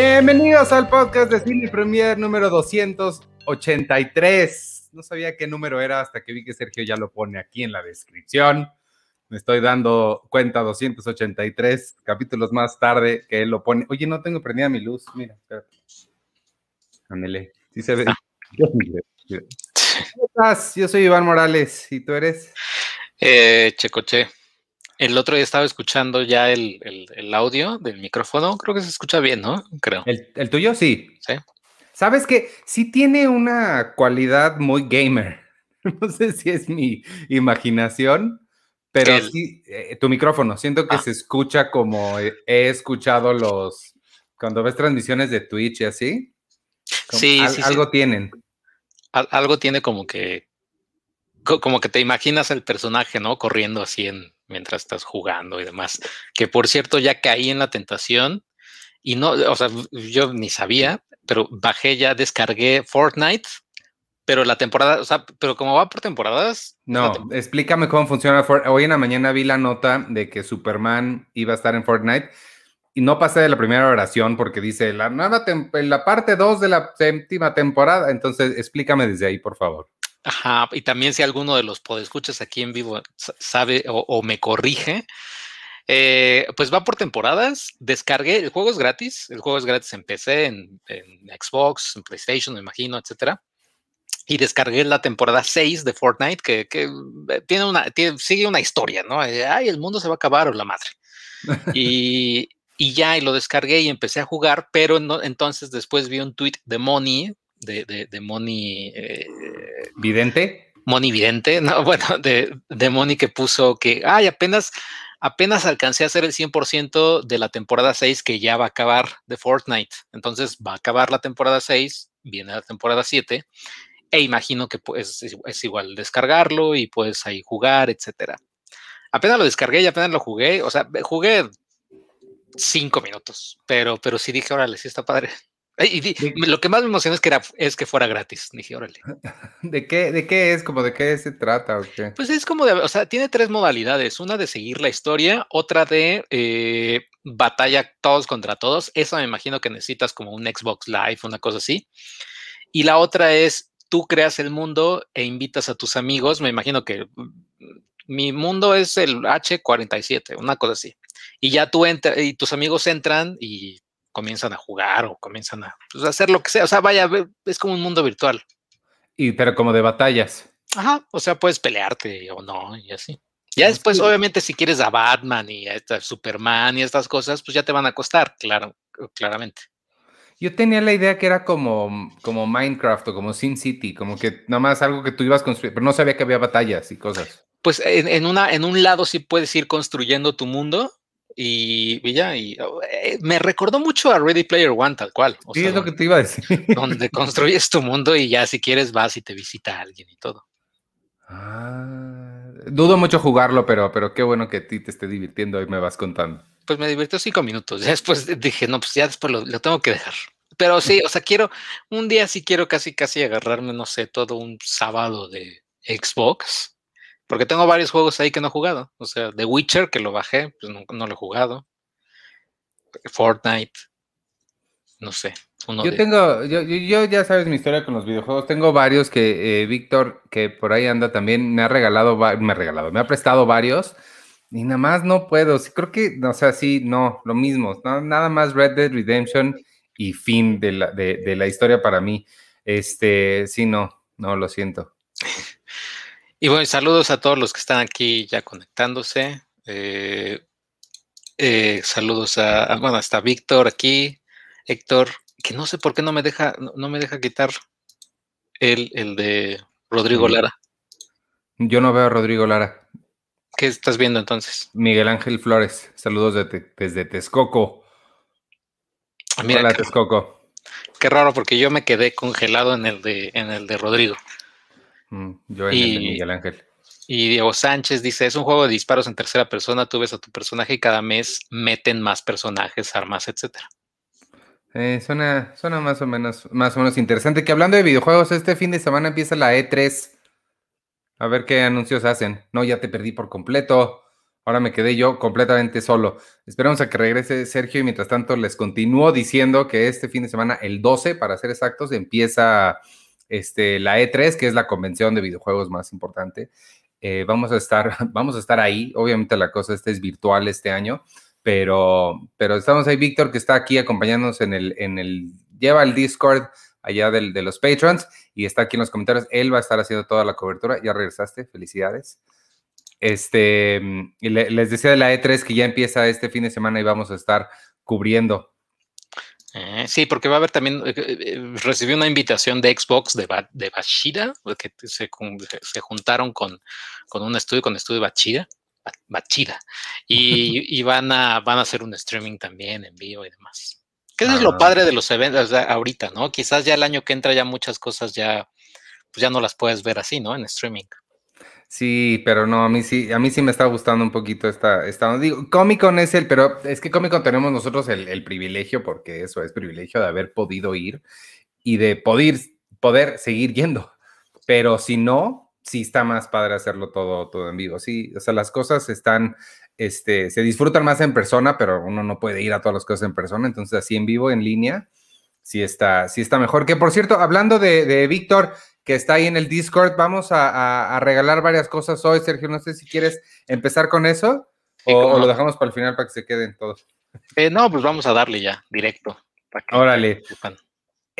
Bienvenidos al podcast de Cine Premier número 283. No sabía qué número era hasta que vi que Sergio ya lo pone aquí en la descripción. Me estoy dando cuenta 283 capítulos más tarde que él lo pone. Oye, no tengo prendida mi luz. Mira, espérate. Ándale. Sí se ve. ¿Cómo estás? Yo soy Iván Morales. ¿Y tú eres? Eh, Checoche. El otro día estaba escuchando ya el, audio del micrófono. Creo que se escucha bien, ¿no? Creo. ¿El, tuyo? Sí. Sí. Sabes que sí tiene una cualidad muy gamer. No sé si es mi imaginación, pero sí, eh, tu micrófono. Siento que ah. se escucha como he escuchado los. Cuando ves transmisiones de Twitch y así. Sí, sí, Algo tienen. algo tiene como que. Como que te imaginas el personaje, ¿no? Corriendo así en, mientras estás jugando y demás. Que por cierto, ya caí en la tentación y no, o sea, yo ni sabía, pero bajé ya, descargué Fortnite, pero la temporada, o sea, pero como va por temporadas. No, explícame cómo funciona. Hoy en la mañana vi la nota de que Superman iba a estar en Fortnite y no pasé de la primera oración porque dice la nueva, la parte 2 de la séptima temporada. Entonces, explícame desde ahí, por favor. Y también si alguno de los podescuchas aquí en vivo sabe o, me corrige, eh, pues va por temporadas. Descargué, el juego es gratis, el juego es gratis en PC, en, Xbox, en PlayStation, me imagino, etcétera. Y descargué la temporada 6 de Fortnite, que, eh, tiene una, sigue una historia, ¿no? Eh, ay, el mundo se va a acabar o la madre. y, ya, y lo descargué y empecé a jugar, pero entonces después vi un tweet de Money, de, de, de Money. Eh, ¿Vidente? Money Vidente, no, bueno, de, de Money que puso que, ay, apenas, apenas alcancé a hacer el 100% de la temporada 6 que ya va a acabar de Fortnite. Entonces va a acabar la temporada 6, viene la temporada 7, e imagino que pues, es igual descargarlo y puedes ahí jugar, etcétera. Apenas lo descargué y apenas lo jugué, o sea, jugué cinco minutos, pero, pero sí dije, órale, sí está padre. Y lo que más me emociona es que, era, es que fuera gratis. Dije, órale. ¿De qué, ¿De qué es? ¿Como de qué se trata? Pues es como de, o sea, tiene tres modalidades. Una de seguir la historia, otra de eh, batalla todos contra todos. Esa me imagino que necesitas como un Xbox Live, una cosa así. Y la otra es, tú creas el mundo e invitas a tus amigos. Me imagino que mm, mi mundo es el H47, una cosa así. Y ya tú entras, y tus amigos entran y comienzan a jugar o comienzan a pues, hacer lo que sea. O sea, vaya, es como un mundo virtual. Y pero como de batallas. Ajá, o sea, puedes pelearte o no, y así. Ya después, obviamente, si quieres a Batman y a Superman y estas cosas, pues ya te van a costar, claro, claramente. Yo tenía la idea que era como, como Minecraft o como Sin City, como que nada más algo que tú ibas construyendo, pero no sabía que había batallas y cosas. Pues en, una, en un lado sí puedes ir construyendo tu mundo y, ya, y oh, eh, me recordó mucho a Ready Player One, tal cual. sí, es lo que te iba a decir. Donde construyes tu mundo y ya si quieres vas y te visita alguien y todo. Ah, dudo mucho jugarlo, pero, pero qué bueno que a ti te esté divirtiendo y me vas contando. Pues me divirtió cinco minutos. Ya después dije, no, pues ya después lo, lo tengo que dejar. Pero sí, o sea, quiero, un día sí quiero casi, casi agarrarme, no sé, todo un sábado de Xbox porque tengo varios juegos ahí que no he jugado. O sea, The Witcher, que lo bajé, pues no, lo he jugado. Fortnite. No sé. yo tengo, yo, yo, ya sabes mi historia con los videojuegos. Tengo varios que eh, Víctor, que por ahí anda también, me ha regalado, me ha regalado, me ha prestado varios. Y nada más no puedo. Creo que, o sea, sí, no, lo mismo. nada más Red Dead Redemption y fin de la, de la historia para mí. Este, sí, no, no, lo siento. Y bueno, saludos a todos los que están aquí ya conectándose. Eh, eh, saludos a, bueno, hasta Víctor aquí, Héctor, que no sé por qué no me deja, no, me deja quitar el, el, de Rodrigo Lara. Yo no veo a Rodrigo Lara. ¿Qué estás viendo entonces? Miguel Ángel Flores, saludos desde Texcoco. Ah, mira, Hola, Texcoco. Qué raro, porque yo me quedé congelado en el de, en el de Rodrigo. Mm, yo y, el de Miguel Ángel. Y Diego Sánchez dice, es un juego de disparos en tercera persona, tú ves a tu personaje y cada mes meten más personajes, armas, etcétera. Eh, suena, suena más o menos, más o menos interesante. Que hablando de videojuegos, este fin de semana empieza la E3. A ver qué anuncios hacen. No, ya te perdí por completo. Ahora me quedé yo completamente solo. Esperamos a que regrese Sergio y mientras tanto les continúo diciendo que este fin de semana, el 12 para ser exactos, empieza este, la E3, que es la convención de videojuegos más importante. Eh, vamos, a estar, vamos a estar ahí. Obviamente la cosa esta es virtual este año, pero, pero estamos ahí. Víctor, que está aquí acompañándonos en el, en el, lleva el Discord allá del, de los patrons y está aquí en los comentarios. Él va a estar haciendo toda la cobertura. Ya regresaste, felicidades. Este, y les decía de la E3 que ya empieza este fin de semana y vamos a estar cubriendo. Eh, sí, porque va a haber también, eh, eh, recibió una invitación de Xbox de, de Bachida, que se, se, juntaron con, con un estudio, con estudio Bachida, Bachida, y, y, van, a, van a hacer un streaming también en vivo y demás. Que es lo ah. padre de los eventos ahorita, ¿no? Quizás ya el año que entra ya muchas cosas ya, pues ya no las puedes ver así, ¿no? En streaming. Sí, pero no, a mí sí, a mí sí me está gustando un poquito esta, esta digo, Comic Con es el, pero es que Comic Con tenemos nosotros el, privilegio, porque eso es privilegio de haber podido ir y de poder, poder seguir yendo. Pero si no, sí está más padre hacerlo todo, todo en vivo. Sí, o sea, las cosas están, este, se disfrutan más en persona, pero uno no puede ir a todas las cosas en persona, entonces así en vivo, en línea, sí está, sí está mejor. Que por cierto, hablando de, de Víctor, que está ahí en el Discord. Vamos a, regalar varias cosas hoy, Sergio. No sé si quieres empezar con eso o, lo dejamos para el final para que se queden todos. Eh, no, pues vamos a darle ya, directo. Órale.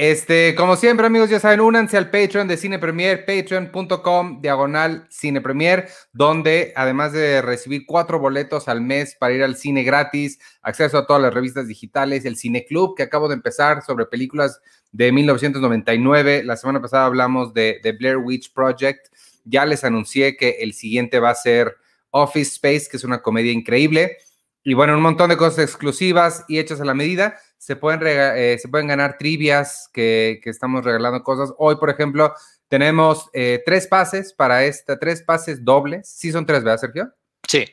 Este, como siempre, amigos, ya saben, únanse al Patreon de Cine Premier, patreon.com, diagonal Cine Premier, donde además de recibir cuatro boletos al mes para ir al cine gratis, acceso a todas las revistas digitales, el Cine Club, que acabo de empezar sobre películas de 1999. La semana pasada hablamos de, de Blair Witch Project. Ya les anuncié que el siguiente va a ser Office Space, que es una comedia increíble. Y bueno, un montón de cosas exclusivas y hechas a la medida se pueden, eh, se pueden ganar trivias que, estamos regalando cosas. Hoy, por ejemplo, tenemos eh, tres pases para esta, tres pases dobles. Sí son tres, ¿verdad, Sergio? Sí.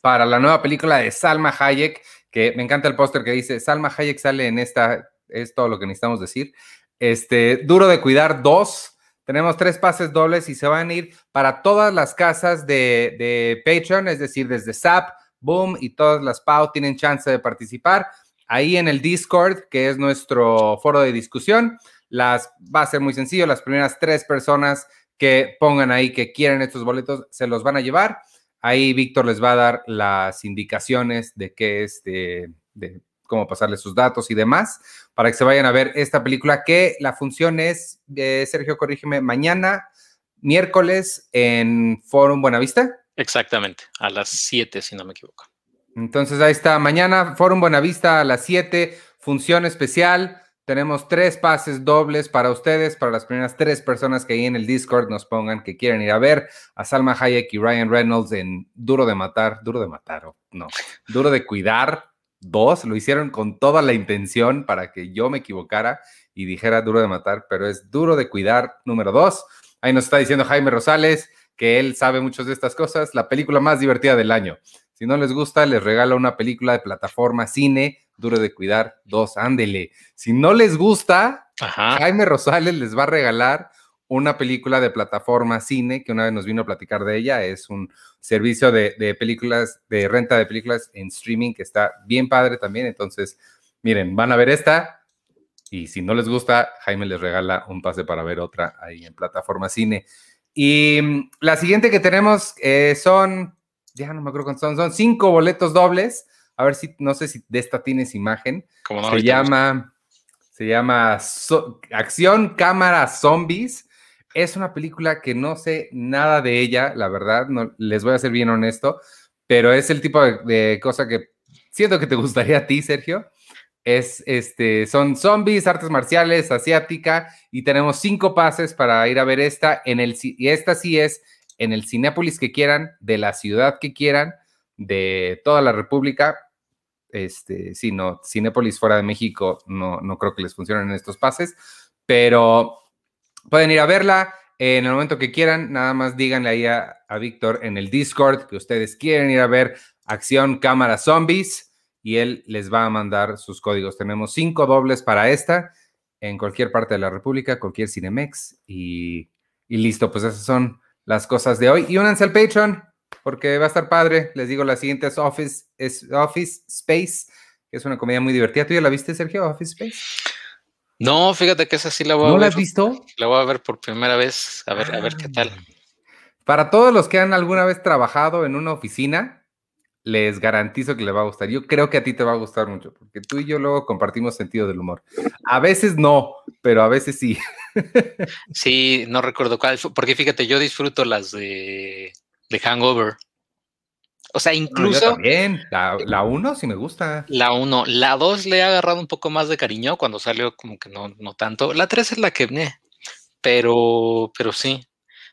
Para la nueva película de Salma Hayek, que me encanta el póster que dice, Salma Hayek sale en esta, es todo lo que necesitamos decir. Este, Duro de Cuidar dos. Tenemos tres pases dobles y se van a ir para todas las casas de, de Patreon, es decir, desde SAP, Boom y todas las PAU tienen chance de participar ahí en el Discord, que es nuestro foro de discusión. Las, va a ser muy sencillo, las primeras tres personas que pongan ahí que quieren estos boletos se los van a llevar. Ahí Víctor les va a dar las indicaciones de qué es, de, cómo pasarles sus datos y demás, para que se vayan a ver esta película, que la función es, eh, Sergio, corrígeme, mañana, miércoles, en Forum Buenavista. Exactamente, a las 7, si no me equivoco. Entonces ahí está, mañana Forum Buenavista a las 7, función especial. Tenemos tres pases dobles para ustedes, para las primeras tres personas que ahí en el Discord nos pongan que quieren ir a ver a Salma Hayek y Ryan Reynolds en Duro de Matar, Duro de Matar, no, Duro de Cuidar. Dos, lo hicieron con toda la intención para que yo me equivocara y dijera Duro de Matar, pero es Duro de Cuidar número dos. Ahí nos está diciendo Jaime Rosales que él sabe muchas de estas cosas, la película más divertida del año. Si no les gusta, les regalo una película de plataforma cine, duro de cuidar, dos, ándele. Si no les gusta, Jaime Rosales les va a regalar una película de plataforma cine, que una vez nos vino a platicar de ella, es un servicio de, películas, de renta de películas en streaming que está bien padre también. Entonces, miren, van a ver esta y si no les gusta, Jaime les regala un pase para ver otra ahí en plataforma cine. Y mm, la siguiente que tenemos eh, son ya no me acuerdo cuántos son, son cinco boletos dobles. A ver si, no sé si de esta tienes imagen. se, llama, se llama Acción Cámara Zombies. Es una película que no sé nada de ella, la verdad, no, les voy a ser bien honesto, pero es el tipo de, cosa que siento que te gustaría a ti, Sergio. Es, este, son zombies, artes marciales, asiática, y tenemos cinco pases para ir a ver esta. En el, y esta sí es en el Cinépolis que quieran, de la ciudad que quieran, de toda la República. Este, sí, no, Cinépolis fuera de México no, no creo que les funcionen estos pases, pero pueden ir a verla en el momento que quieran. Nada más díganle ahí a, a Víctor en el Discord que ustedes quieren ir a ver Acción Cámara Zombies y él les va a mandar sus códigos. Tenemos cinco dobles para esta en cualquier parte de la República, cualquier Cinemex y, y listo, pues esas son las cosas de hoy. Y únanse al Patreon. porque va a estar padre. Les digo, la siguiente es Office, es Office Space, que es una comedia muy divertida. ¿Tú ya la viste, Sergio, Office Space? No, fíjate que esa sí la voy a ver. ¿No la has visto? La voy a ver por primera vez, a ver, a ver qué tal. Para todos los que han alguna vez trabajado en una oficina, les garantizo que les va a gustar. Yo creo que a ti te va a gustar mucho, porque tú y yo luego compartimos sentido del humor. A veces no, pero a veces sí. Sí, no recuerdo cuál, porque fíjate, yo disfruto las de, de Hangover. O sea, incluso. también. La 1 sí me gusta. La 1. La 2 le he agarrado un poco más de cariño cuando salió, como que no, no tanto. La 3 es la que. Eh, pero, pero sí.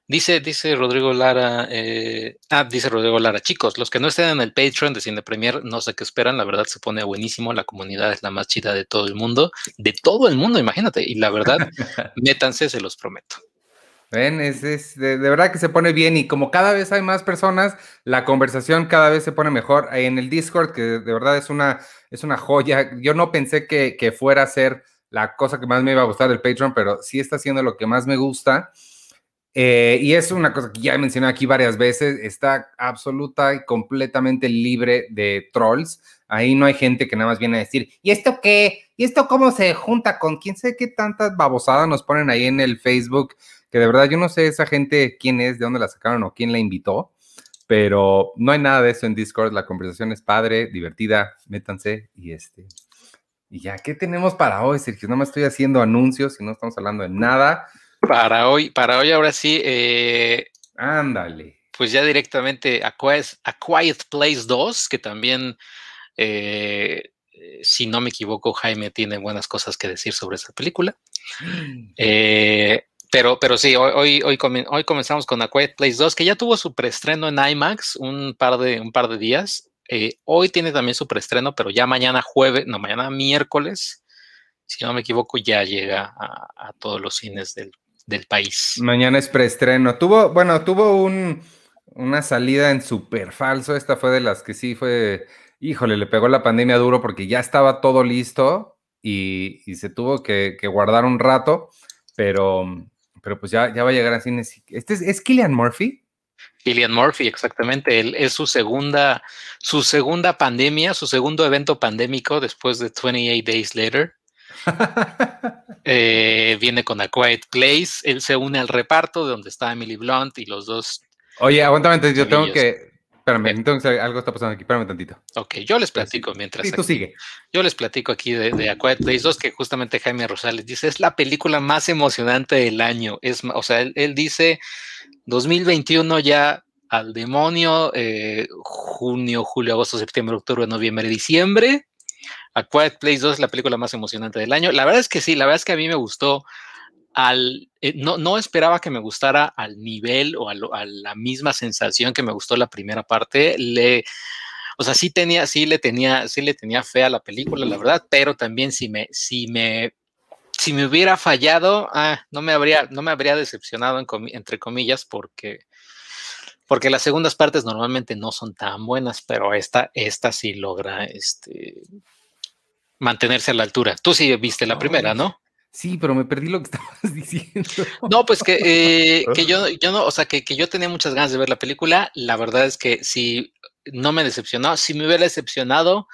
Dice, dice Rodrigo Lara, eh, ah, dice Rodrigo Lara, chicos, los que no estén en el Patreon de Cine Premier, no sé qué esperan, la verdad se pone buenísimo, la comunidad es la más chida de todo el mundo, de todo el mundo, imagínate, y la verdad, métanse, se los prometo. Ven, es, es de, verdad que se pone bien y como cada vez hay más personas, la conversación cada vez se pone mejor. En el Discord, que de verdad es una, es una joya, yo no pensé que, que fuera a ser la cosa que más me iba a gustar del Patreon, pero sí está siendo lo que más me gusta. Eh, y es una cosa que ya he mencionado aquí varias veces, está absoluta y completamente libre de trolls. Ahí no hay gente que nada más viene a decir, ¿y esto qué? ¿Y esto cómo se junta con quién sé qué tantas babosadas nos ponen ahí en el Facebook? Que de verdad yo no sé esa gente quién es, de dónde la sacaron o quién la invitó, pero no hay nada de eso en Discord. La conversación es padre, divertida, métanse y este. Y ya, ¿qué tenemos para hoy, Sergio? No me estoy haciendo anuncios y no estamos hablando de nada. Para hoy, para hoy ahora sí. Eh, Ándale. Pues ya directamente a Quiet, Place 2, que también, eh, si no me equivoco, Jaime tiene buenas cosas que decir sobre esa película. Eh, pero, pero sí, hoy, hoy, hoy, comenzamos con A Quiet Place 2, que ya tuvo su preestreno en IMAX un par de, un par de días. hoy tiene también su preestreno, pero ya mañana jueves, no, mañana miércoles, si no me equivoco, ya llega a todos los cines del, del país. Mañana es preestreno. Tuvo, bueno, tuvo un, una salida en súper falso. Esta fue de las que sí fue, híjole, le pegó la pandemia duro porque ya estaba todo listo y, se tuvo que, guardar un rato, pero, pero pues ya, ya va a llegar a cines. ¿Este es, es Killian Murphy? Killian Murphy, exactamente. Él es su segunda, su segunda pandemia, su segundo evento pandémico después de 28 Days Later. Eh, viene con A Quiet Place. Él se une al reparto de donde está Emily Blunt y los dos. Oye, aguántame, yo tengo que. Espérame, entonces algo está pasando aquí, espérame tantito. Ok, yo les platico mientras. Sí, tú sigue. Yo les platico aquí de, A Quiet Place 2, que justamente Jaime Rosales dice: es la película más emocionante del año. Es, o sea, él, dice: 2021 ya al demonio, eh, junio, julio, agosto, septiembre, octubre, noviembre, diciembre a Quiet Place 2 es la película más emocionante del año. La verdad es que sí, la verdad es que a mí me gustó al, eh, no, no, esperaba que me gustara al nivel o a, la misma sensación que me gustó la primera parte. Le, o sea, sí tenía, sí le tenía, sí le tenía fe a la película, la verdad, pero también si me, si me, si me hubiera fallado, ah, no me habría, no me habría decepcionado entre comillas, porque, porque las segundas partes normalmente no son tan buenas, pero esta, esta sí logra, este, mantenerse a la altura. Tú sí viste la primera, ¿no? Sí, pero me perdí lo que estabas diciendo. No, pues que, eh, que yo, yo no, o sea, que, que, yo tenía muchas ganas de ver la película. La verdad es que si no me decepcionó, si me hubiera decepcionado,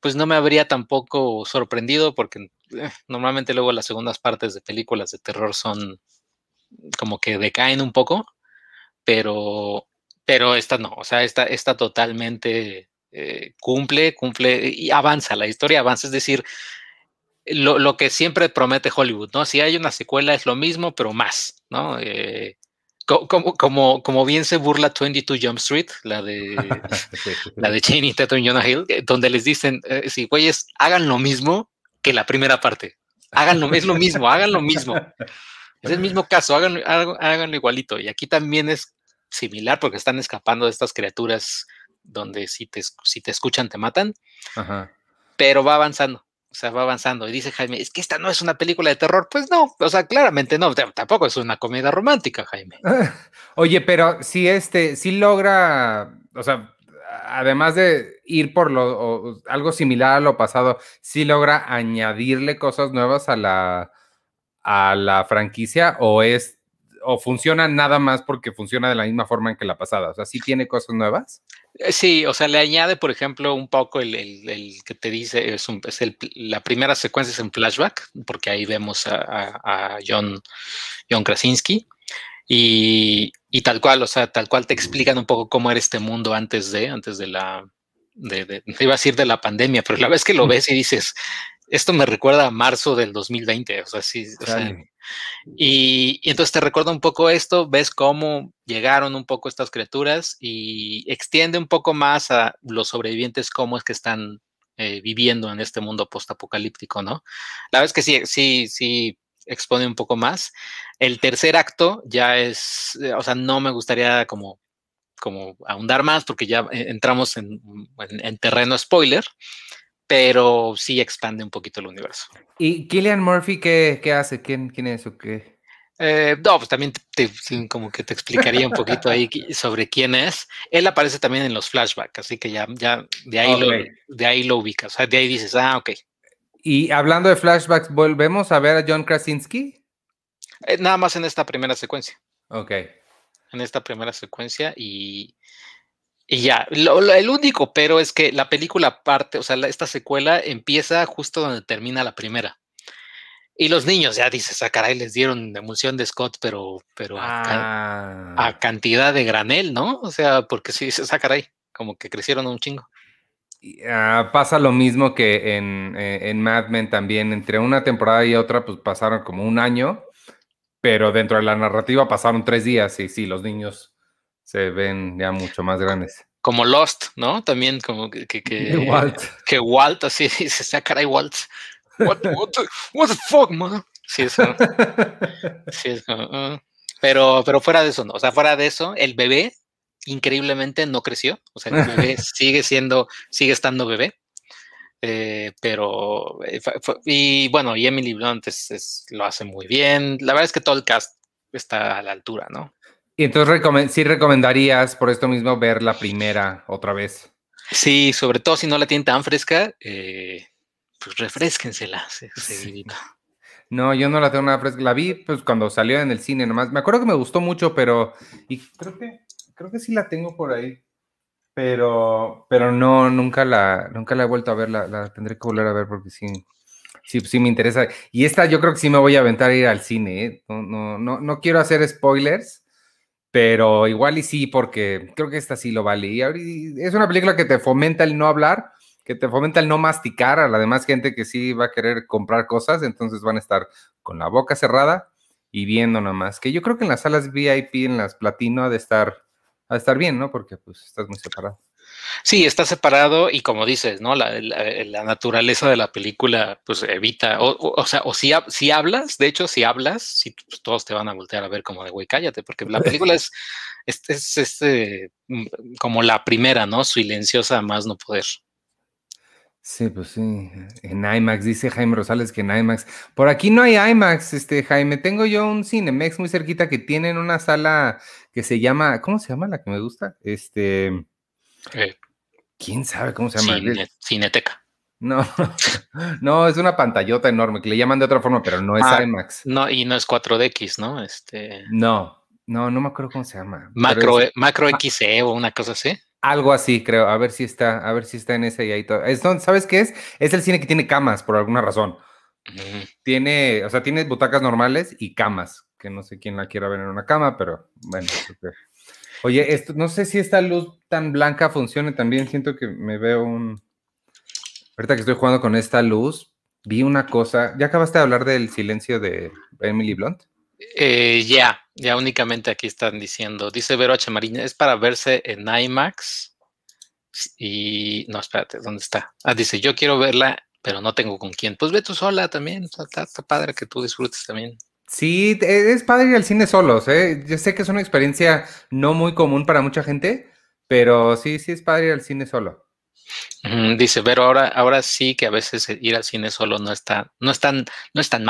pues no me habría tampoco sorprendido, porque eh, normalmente luego las segundas partes de películas de terror son como que decaen un poco, pero, pero esta no, o sea, esta está totalmente eh, cumple, cumple y avanza, la historia avanza, es decir, lo, que siempre promete Hollywood, ¿no? Si hay una secuela es lo mismo, pero más, ¿no? Eh, como, como, como, bien se burla 22 Jump Street, la de la de Channing Tatum y Jonah Hill, eh, donde les dicen, si güeyes, hagan lo mismo que la primera parte. Háganlo, es lo mismo, hagan lo mismo. Es el mismo caso, háganlo, háganlo igualito. Y aquí también es similar porque están escapando de estas criaturas donde si te, si te escuchan te matan, pero va avanzando, o sea, va avanzando. Y dice Jaime, es que esta no es una película de terror. Pues no, o sea, claramente no, tampoco es una comedia romántica, Jaime. Oye, pero si este, si logra, o sea, además de ir por lo, algo similar a lo pasado, si logra añadirle cosas nuevas a la, a la franquicia o es o funciona nada más porque funciona de la misma forma en que la pasada. O sea, sí tiene cosas nuevas. Eh, sí, o sea, le añade, por ejemplo, un poco el, que te dice, es, la primera secuencia es en flashback, porque ahí vemos a, John, John Krasinski. Y, tal cual, o sea, tal cual te explican un poco cómo era este mundo antes de, antes de la, de, iba a decir de la pandemia, pero la vez que lo ves y dices, esto me recuerda a marzo del 2020, o sea, sí, o sea, y, entonces te recuerda un poco esto, ves cómo llegaron un poco estas criaturas y extiende un poco más a los sobrevivientes, cómo es que están eh, viviendo en este mundo postapocalíptico, ¿no? La verdad es que sí, sí, sí expone un poco más. El tercer acto ya es, eh, o sea, no me gustaría como, como ahondar más porque ya eh, entramos en, en terreno spoiler, pero sí expande un poquito el universo. ¿Y Killian Murphy qué, qué hace? ¿Quién, ¿Quién es o qué? Eh, no, pues también te, como que te explicaría un poquito ahí sobre quién es. Él aparece también en los flashbacks, así que ya, ya de, ahí lo, de ahí lo ubicas. O sea, de ahí dices, ah, ok. Y hablando de flashbacks, ¿volvemos a ver a John Krasinski? Eh, nada más en esta primera secuencia. Ok. En esta primera secuencia y y ya, el único pero es que la película parte, o sea, esta secuela empieza justo donde termina la primera. Y los niños ya dices, a ah, caray, les dieron emulsión de Scott, pero, pero a, ah. cantidad de granel, ¿no? O sea, porque sí dices, a ah, caray, como que crecieron un chingo. pasa lo mismo que en, eh, en Mad Men también, entre una temporada y otra, pues pasaron como un año, pero dentro de la narrativa pasaron tres días y sí, los niños se ven ya mucho más grandes. Como Lost, ¿no? También como que, que, que Walt. Que Walt, así dice, sea caray, Walt. What, what, the, fuck, man? Sí, eso. sí, eso. Uh. pero, pero fuera de eso, no. O sea, fuera de eso, el bebé increíblemente no creció. O sea, el bebé sigue siendo, sigue estando bebé. Eh, pero, eh, y bueno, y Emily Blunt lo hace muy bien. La verdad es que todo el cast está a la altura, ¿no? Y entonces sí recomendarías por esto mismo ver la primera otra vez. Sí, sobre todo si no la tienen tan fresca, eh, pues refresquensela. No, yo no la tengo nada fresca. La vi pues cuando salió en el cine nomás. Me acuerdo que me gustó mucho, pero y creo que creo que sí la tengo por ahí. Pero pero no nunca la nunca la he vuelto a ver, la, tendré que volver a ver porque sí sí, sí me interesa. Y esta yo creo que sí me voy a aventar a ir al cine. ¿eh? No, no, no, no quiero hacer spoilers, pero igual y sí, porque creo que esta sí lo vale. Y es una película que te fomenta el no hablar, que te fomenta el no masticar a la demás gente que sí va a querer comprar cosas, entonces van a estar con la boca cerrada y viendo nada más. Que yo creo que en las salas VIP, en las platino, ha de estar, ha de estar bien, ¿no? Porque pues estás muy separado. Sí, está separado y como dices, ¿no? La, naturaleza de la película, pues evita, o, sea, o si, si, hablas, de hecho, si hablas, si, pues, todos te van a voltear a ver como de, güey, cállate, porque la película es, es, este, como la primera, ¿no? Silenciosa más no poder. Sí, pues sí, en IMAX, dice Jaime Rosales que en IMAX. Por aquí no hay IMAX, este Jaime, tengo yo un Cinemex muy cerquita que tienen una sala que se llama, ¿cómo se llama la que me gusta? Este... Eh, ¿Quién sabe cómo se llama? Cineteca. No, no, es una pantallota enorme que le llaman de otra forma, pero no es ah, IMAX. No, y no es 4DX, ¿no? Este. No, no, no me acuerdo cómo se llama. Macro, macro XE o una cosa así. Algo así, creo. A ver si está, a ver si está en ese y ahí todo. ¿Sabes qué es? Es el cine que tiene camas, por alguna razón. Tiene, o sea, tiene butacas normales y camas, que no sé quién la quiera ver en una cama, pero bueno. Oye, esto, no sé si esta luz tan blanca funcione también. Siento que me veo un. Ahorita que estoy jugando con esta luz, vi una cosa. ¿Ya acabaste de hablar del silencio de Emily Blunt? Eh, ya, ya únicamente aquí están diciendo. Dice Vero H. Marina, es para verse en IMAX. Y no, espérate, ¿dónde está? Ah, dice, yo quiero verla, pero no tengo con quién. Pues ve tú sola también. está padre que tú disfrutes también. Sí, e, es padre ir al cine solos, ¿eh? Yo sé que es una experiencia no muy común para mucha gente, pero sí, sí es padre ir al cine solo. dice, pero ahora, ahora sí que a veces ir al cine solo no está, no es tan, no es tan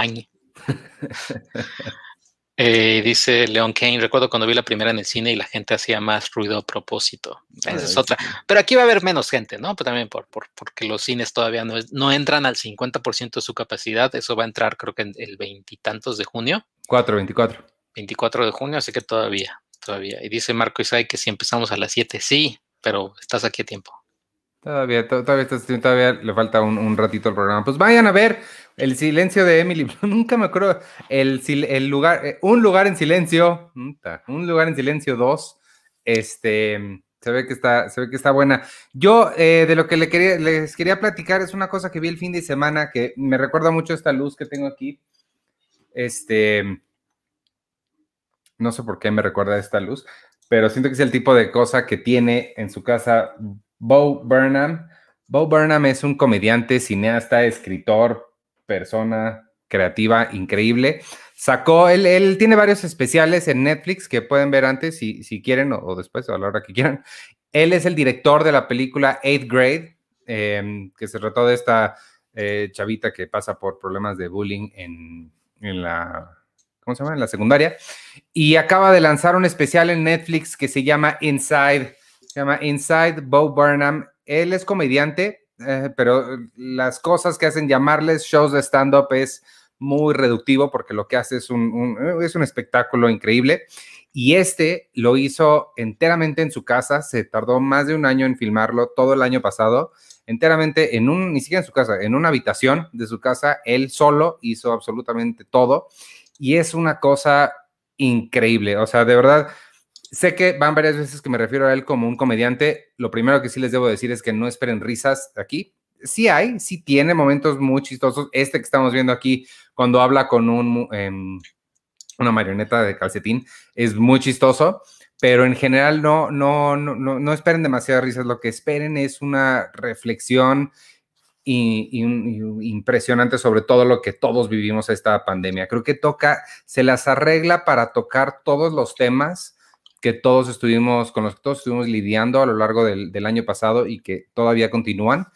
Eh, dice Leon Kane, recuerdo cuando vi la primera en el cine y la gente hacía más ruido a propósito. Esa es otra. Pero aquí va a haber menos gente, ¿no? Pues también por, porque los cines todavía no, no entran al 50% de su capacidad. Eso va a entrar creo que en el veintitantos de junio. 4, 24. 24 de junio, así que todavía, todavía. Y dice Marco Isai que si empezamos a las 7, sí, pero estás aquí a tiempo. Todavía, todavía, todavía le falta un, ratito al programa. Pues vayan a ver El silencio de Emily. Nunca me acuerdo. El, el lugar, eh, un lugar en silencio. Un lugar en silencio 2. Este, se ve que está, se ve que está buena. Yo, eh, de lo que les quería platicar, es una cosa que vi el fin de semana que me recuerda mucho esta luz que tengo aquí. Este, no sé por qué me recuerda esta luz, pero siento que es el tipo de cosa que tiene en su casa Bo Burnham. Bo Burnham es un comediante, cineasta, escritor, persona creativa increíble. Sacó, él, él tiene varios especiales en Netflix que pueden ver antes si, si quieren o, después o a la hora que quieran. Él es el director de la película Eighth Grade, em, que se trató de esta eh, chavita que pasa por problemas de bullying en, en la, ¿cómo se llama? En la secundaria. Y acaba de lanzar un especial en Netflix que se llama Inside se llama Inside Bo Burnham. Él es comediante, eh, pero las cosas que hacen llamarles shows de stand-up es muy reductivo porque lo que hace es un, es un espectáculo increíble. Y este lo hizo enteramente en su casa, se tardó más de un año en filmarlo, todo el año pasado, enteramente en un, ni siquiera en su casa, en una habitación de su casa, él solo hizo absolutamente todo. Y es una cosa increíble, o sea, de verdad, sé que van varias veces que me refiero a él como un comediante. Lo primero que sí les debo decir es que no esperen risas aquí. Sí hay, sí tiene momentos muy chistosos. Este que estamos viendo aquí, cuando habla con em, una marioneta de calcetín, es muy chistoso, pero en general no, no, no, no, esperen demasiadas risas. Lo que esperen es una reflexión impresionante sobre todo lo que todos vivimos esta pandemia. Creo que toca, se las arregla para tocar todos los temas que todos estuvimos, con los que todos estuvimos lidiando a lo largo del, año pasado y que todavía continúan.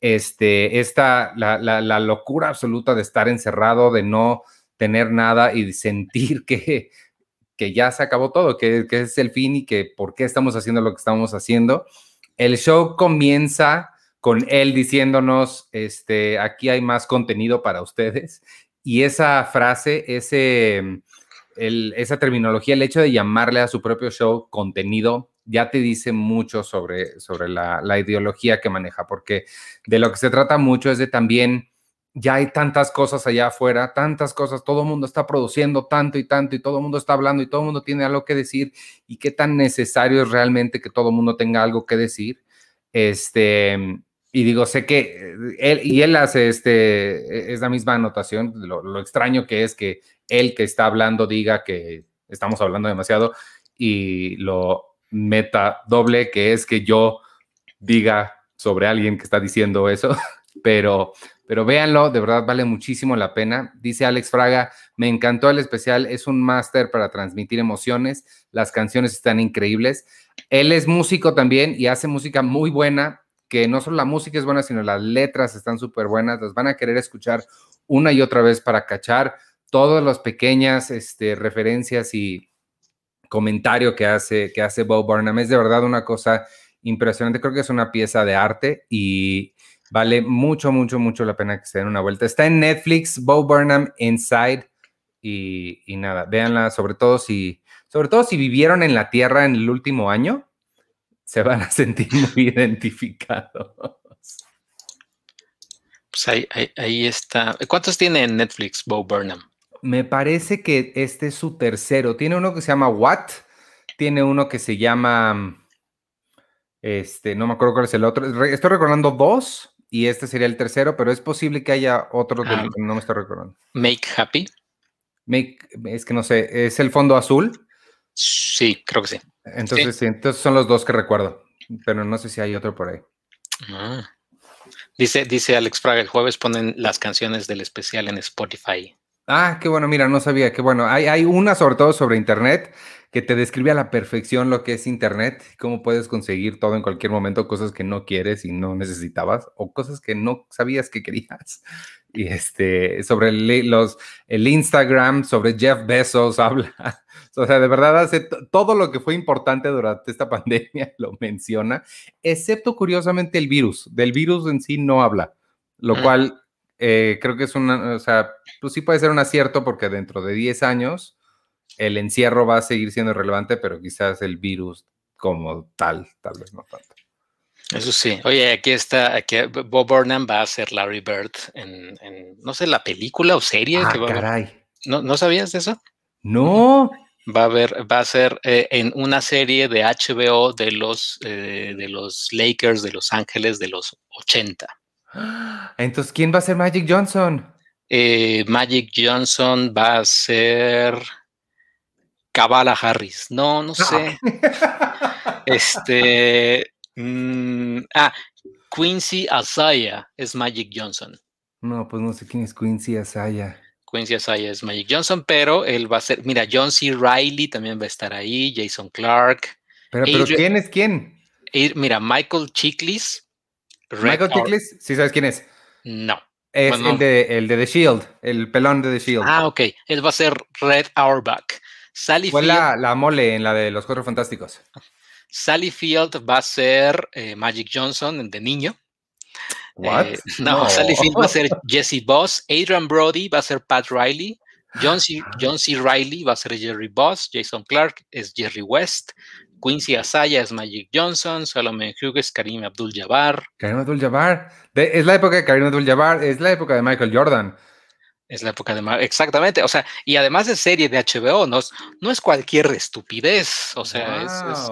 Este, esta, la, la, locura absoluta de estar encerrado, de no tener nada y sentir que, que ya se acabó todo, que, que, es el fin y que por qué estamos haciendo lo que estamos haciendo. El show comienza con él diciéndonos, este, aquí hay más contenido para ustedes. Y esa frase, ese, esa terminología, el hecho de llamarle a su propio show contenido, ya te dice mucho sobre, sobre la, ideología que maneja, porque de lo que se trata mucho es de también, ya hay tantas cosas allá afuera, tantas cosas, todo el mundo está produciendo tanto y tanto y todo el mundo está hablando y todo el mundo tiene algo que decir y qué tan necesario es realmente que todo el mundo tenga algo que decir. Este, y digo, sé que él, y él hace este, es la misma anotación, lo extraño que es que el que está hablando diga que estamos hablando demasiado y lo meta doble, que es que yo diga sobre alguien que está diciendo eso, pero, pero véanlo, de verdad vale muchísimo la pena. Dice Alex Fraga, me encantó el especial, es un máster para transmitir emociones, las canciones están increíbles. Él es músico también y hace música muy buena, que no solo la música es buena, sino las letras están súper buenas, las van a querer escuchar una y otra vez para cachar todas las pequeñas este, referencias y comentario que hace, que hace Bo Burnham es de verdad una cosa impresionante. Creo que es una pieza de arte y vale mucho, mucho, mucho la pena que se den una vuelta. Está en Netflix, Bo Burnham Inside y, y nada, véanla, sobre todo si, sobre todo si vivieron en la Tierra en el último año, se van a sentir muy identificados. Pues ahí, ahí, está. ¿Cuántos tiene en Netflix Bo Burnham? me parece que este es su tercero. Tiene uno que se llama What, tiene uno que se llama, este, no me acuerdo cuál es el otro. Estoy recordando dos y este sería el tercero, pero es posible que haya otro que no me estoy recordando. Make Happy. Make, es que no sé, ¿es el fondo azul? Sí, creo que sí. Entonces, sí. entonces son los dos que recuerdo, pero no sé si hay otro por ahí. Ah. Dice, dice Alex Fraga, el jueves ponen las canciones del especial en Spotify. Ah, qué bueno, mira, no sabía, qué bueno. Hay, hay una sobre todo sobre Internet que te describe a la perfección lo que es Internet, cómo puedes conseguir todo en cualquier momento, cosas que no quieres y no necesitabas, o cosas que no sabías que querías. Y este, sobre el, los, el Instagram, sobre Jeff Bezos habla. O sea, de verdad hace todo lo que fue importante durante esta pandemia, lo menciona, excepto curiosamente el virus. Del virus en sí no habla, lo cual eh, creo que es una, o sea, pues sí puede ser un acierto porque dentro de 10 años el encierro va a seguir siendo relevante, pero quizás el virus como tal, tal vez no tanto. Eso sí. Oye, aquí está, aquí Bob Burnham va a ser Larry Bird en, no sé, la película o serie ah, que va caray. a ¿No, ¿No sabías de eso? No. Va a ver, va a ser eh, en una serie de HBO de los eh, de los Lakers de Los Ángeles de los 80. Entonces, ¿quién va a ser Magic Johnson? Eh, Magic Johnson va a ser Kabbalah Harris. No, no sé. este. Mm, ah, Quincy Asaya es Magic Johnson. No, pues no sé quién es Quincy Asaya. Quincy Asaya es Magic Johnson, pero él va a ser. Mira, John C. Riley también va a estar ahí, Jason Clark. Pero, pero ¿quién es quién? Mira, Michael Chiklis. Michael Chiklis, ¿sí sabes quién es? No. Es el, de, el de The Shield, el pelón de The Shield. Ah, ok. Él va a ser Red Auerbach. Sally Fue la, la, mole en la de los Cuatro Fantásticos. Sally Field va a ser eh, Magic Johnson de niño. What? Eh, no, Sally Field va a ser Jesse Boss. Adrian Brody va a ser Pat Riley. John C. John C. Riley va a ser Jerry Boss. Jason Clark es Jerry West. Quincy Asaya es Magic Johnson, Solomon Hughes, Karim Abdul-Jabbar. Karim Abdul-Jabbar. Es la época de Karim Abdul-Jabbar, es la época de Michael Jordan. Es la época de... Exactamente, o sea, y además de serie de HBO, no, no es cualquier estupidez, o sea,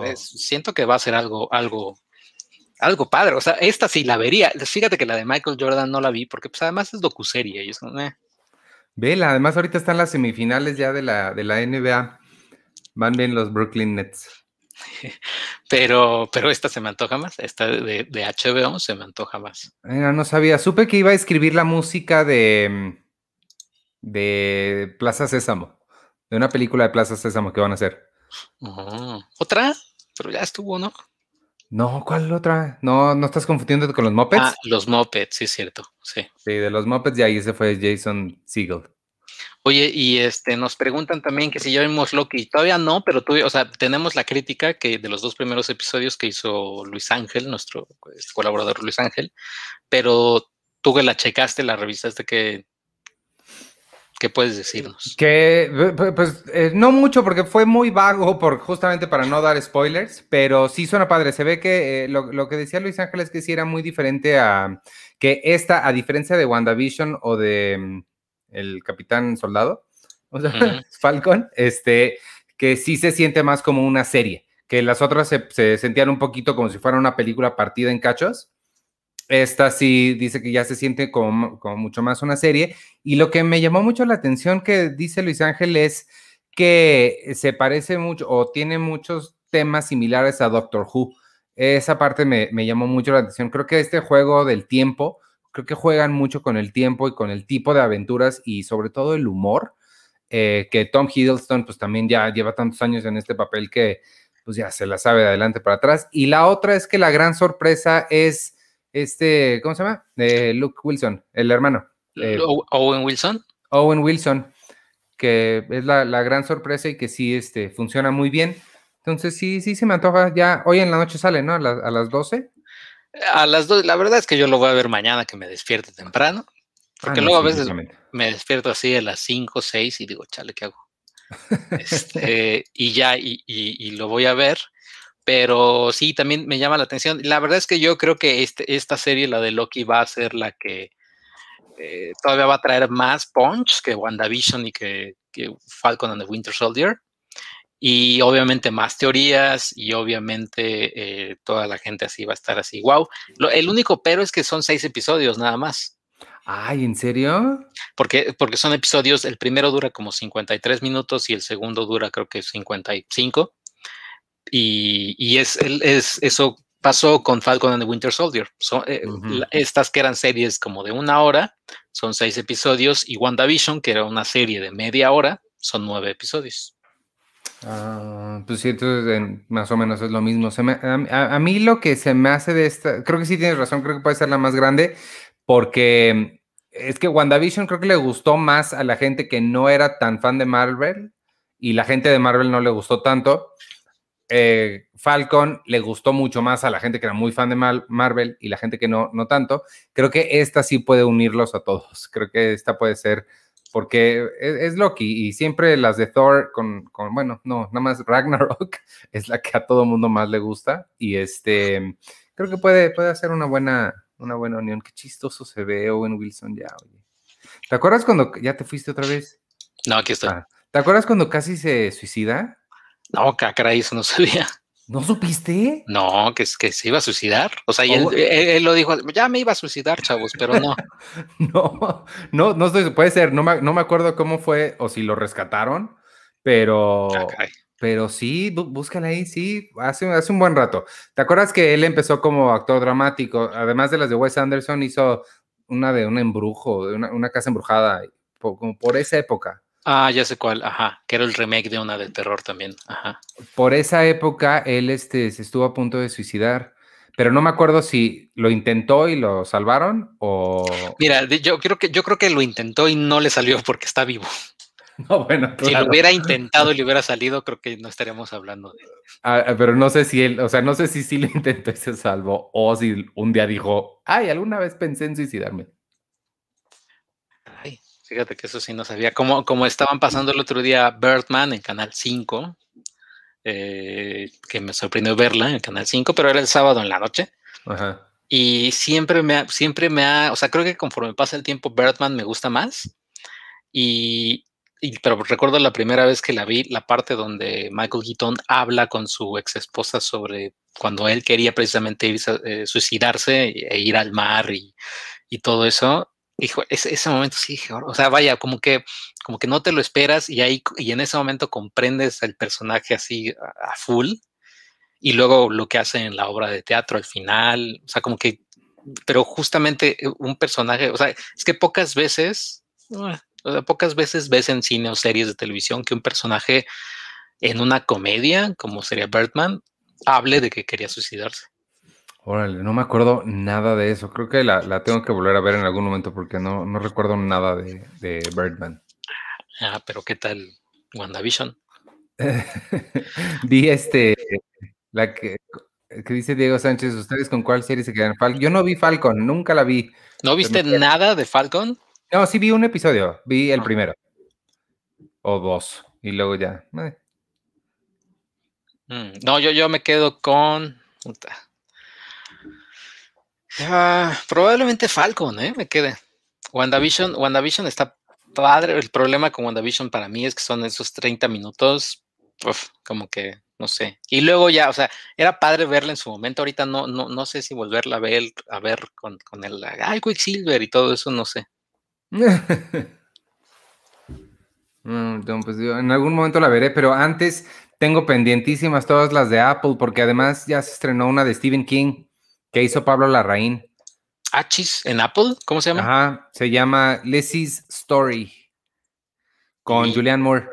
es, siento que va a ser algo, algo, algo padre, o sea, esta sí la vería. Fíjate que la de Michael Jordan no la vi, porque pues además es docuserie, y es eh. Vela, además ahorita están las semifinales ya de la, de la NBA. Van bien los Brooklyn Nets. Pero, pero esta se me antoja más, esta de, de HBO se me antoja más. no sabía, supe que iba a escribir la música de, de Plaza Sésamo, de una película de Plaza Sésamo que van a hacer. Oh, ¿Otra? Pero ya estuvo, ¿no? No, ¿cuál otra? No, no estás confundiendo con los Muppets. Ah, los Muppets, sí es cierto, sí. Sí, de los Muppets y ahí ese fue Jason Segel. Oye, y este nos preguntan también que si ya vimos Loki. Todavía no, pero tuve, o sea, tenemos la crítica que de los dos primeros episodios que hizo Luis Ángel, nuestro pues, colaborador Luis Ángel, pero tú que la checaste, la revisaste, que ¿Qué puedes decirnos? Que, pues, eh, no mucho, porque fue muy vago, por, justamente para no dar spoilers, pero sí suena padre. Se ve que eh, lo, que decía Luis Ángel es que sí era muy diferente a que esta, a diferencia de WandaVision o de mm, el Capitán Soldado, o sea, Falcon, este, que sí se siente más como una serie, que las otras se, se sentían un poquito como si fuera una película partida en cachos esta sí dice que ya se siente como, mucho más una serie. Y lo que me llamó mucho la atención que dice Luis Ángel es que se parece mucho o tiene muchos temas similares a Doctor Who. Esa parte me, llamó mucho la atención. Creo que este juego del tiempo, creo que juegan mucho con el tiempo y con el tipo de aventuras y sobre todo el humor, eh, que Tom Hiddleston pues también ya lleva tantos años en este papel que pues ya se la sabe de adelante para atrás. Y la otra es que la gran sorpresa es este, ¿cómo se llama? Eh, Luke Wilson, el hermano. Eh, Owen Wilson. Owen Wilson, que es la, gran sorpresa y que sí este, funciona muy bien. Entonces, sí, sí se me antoja. Ya hoy en la noche sale, ¿no? A, las 12. A las 12, la verdad es que yo lo voy a ver mañana que me despierte temprano. Porque ah, luego a veces me despierto así a las 5, 6 y digo, chale, ¿qué hago? este, y ya, y, y, lo voy a ver pero sí, también me llama la atención. La verdad es que yo creo que este, esta serie, la de Loki, va a ser la que eh, todavía va a traer más punch que WandaVision y que, que Falcon and the Winter Soldier. Y obviamente más teorías y obviamente eh, toda la gente así va a estar así. Wow. el único pero es que son seis episodios nada más. Ay, ¿en serio? Porque, porque son episodios, el primero dura como 53 minutos y el segundo dura creo que 55. Y, es, es, eso pasó con Falcon and the Winter Soldier. Eh, estas que eran series como de una hora, son seis episodios, y WandaVision, que era una serie de media hora, son nueve episodios. Ah, pues sí, entonces más o menos es lo mismo. a, mí lo que se me hace de esta, creo que sí tienes razón, creo que puede ser la más grande, porque es que WandaVision creo que le gustó más a la gente que no era tan fan de Marvel y la gente de Marvel no le gustó tanto. Eh, Falcon le gustó mucho más a la gente que era muy fan de Marvel y la gente que no, no tanto. Creo que esta sí puede unirlos a todos. Creo que esta puede ser porque es, es, Loki y siempre las de Thor con, con, bueno, no, nada más Ragnarok es la que a todo mundo más le gusta y este, creo que puede, puede hacer una buena, una buena unión. Qué chistoso se ve Owen Wilson ya, oye. ¿Te acuerdas cuando ya te fuiste otra vez? No, aquí estoy. Ah, ¿Te acuerdas cuando casi se suicida? No, caray, eso no sabía. ¿No supiste? No, que, que se iba a suicidar. O sea, él, él, lo dijo, ya me iba a suicidar, chavos, pero no. no, no, no estoy, puede ser, no me, no me acuerdo cómo fue o si lo rescataron, pero, ah, pero sí, búscala ahí, sí, hace, hace un buen rato. ¿Te acuerdas que él empezó como actor dramático? Además de las de Wes Anderson, hizo una de un embrujo, de una, una casa embrujada, como por esa época. Ah, ya sé cuál, ajá, que era el remake de una de terror también, ajá. Por esa época él este, se estuvo a punto de suicidar, pero no me acuerdo si lo intentó y lo salvaron o... Mira, yo creo que, yo creo que lo intentó y no le salió porque está vivo. No, bueno, claro. Si lo hubiera intentado y le hubiera salido, creo que no estaríamos hablando de ah, ah, pero no sé si él, o sea, no sé si sí lo intentó y se salvó o si un día dijo, ay, alguna vez pensé en suicidarme. Fíjate que eso sí no sabía. Como, como estaban pasando el otro día Birdman en Canal 5, eh, que me sorprendió verla en Canal 5, pero era el sábado en la noche. Y siempre me, ha, siempre me ha, o sea, creo que conforme pasa el tiempo, Birdman me gusta más. Y, pero recuerdo la primera vez que la vi, la parte donde Michael Keaton habla con su ex esposa sobre cuando él quería precisamente eh, suicidarse e ir al mar y, y todo eso hijo, ese, momento sí, o sea, vaya, como que, como que no te lo esperas y ahí, y en ese momento comprendes el personaje así a, full y luego lo que hace en la obra de teatro al final, o sea, como que, pero justamente eh, un personaje, o sea, es que pocas veces, pocas veces ves en cine o series de televisión que un personaje en una comedia, como sería Birdman, hable de que quería suicidarse. Órale, no me acuerdo nada de eso. Creo que la, tengo que volver a ver en algún momento porque no, no recuerdo nada de, de, Birdman. Ah, pero ¿qué tal WandaVision? vi este, la que, que, dice Diego Sánchez, ¿ustedes con cuál serie se quedan? Yo no vi Falcon, nunca la vi. ¿No viste nada de Falcon? No, sí vi un episodio, vi el ah. primero. O dos, y luego ya. Eh. Mm, no, yo, yo me quedo con... Ah, probablemente Falcon, ¿eh? Me quede. WandaVision, WandaVision está padre. El problema con WandaVision para mí es que son esos 30 minutos, como que, no sé. Y luego ya, o sea, era padre verla en su momento. Ahorita no, no, no sé si volverla a ver, a ver con, con el, ay, Quicksilver y todo eso, no sé. pues en algún momento la veré, pero antes tengo pendientísimas todas las de Apple, porque además ya se estrenó una de Stephen King. ¿Qué hizo Pablo Larraín? Achis en Apple, ¿cómo se llama? Ajá, se llama Lizzie's Story con Julianne Moore.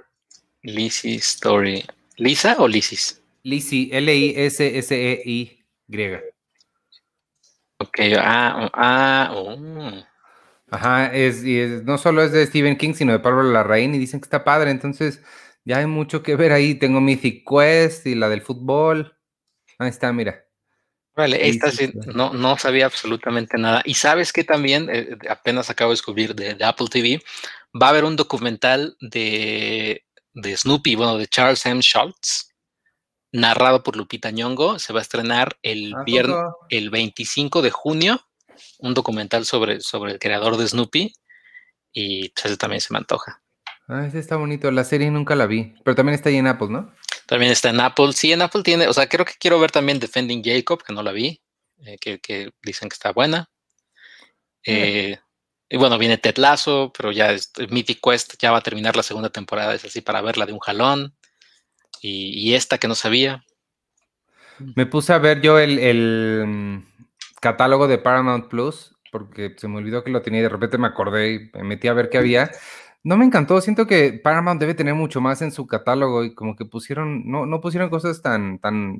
Lizzie's Story. ¿Lisa o Lizzie's? Lizzie, L-I-S-S-E-I griega. Ok, ah, ah, oh. Ajá, es, y no solo es de Stephen King, sino de Pablo Larraín, y dicen que está padre, entonces ya hay mucho que ver ahí. Tengo Mythic Quest y la del fútbol. Ahí está, mira. Vale, esta sí, no, no sabía absolutamente nada. Y sabes que también, eh, apenas acabo de descubrir de, Apple TV, va a haber un documental de, de Snoopy, bueno, de Charles M. Schultz, narrado por Lupita Nyong'o. Se va a estrenar el viernes, el 25 de junio, un documental sobre, sobre el creador de Snoopy. Y pues eso también se me antoja. Ah, ese está bonito. La serie nunca la vi, pero también está ahí en Apple, ¿no? También está en Apple. Sí, en Apple tiene, o sea, creo que quiero ver también Defending Jacob, que no la vi, eh, que, dicen que está buena. Eh, y bueno, viene Ted Lasso, pero ya es, Mythic Quest ya va a terminar la segunda temporada, es así para verla de un jalón. Y, esta que no sabía. Me puse a ver yo el, el, mm, catálogo de Paramount Plus, porque se me olvidó que lo tenía y de repente me acordé y me metí a ver qué había. No me encantó, siento que Paramount debe tener mucho más en su catálogo y como que pusieron, no, no pusieron cosas tan, tan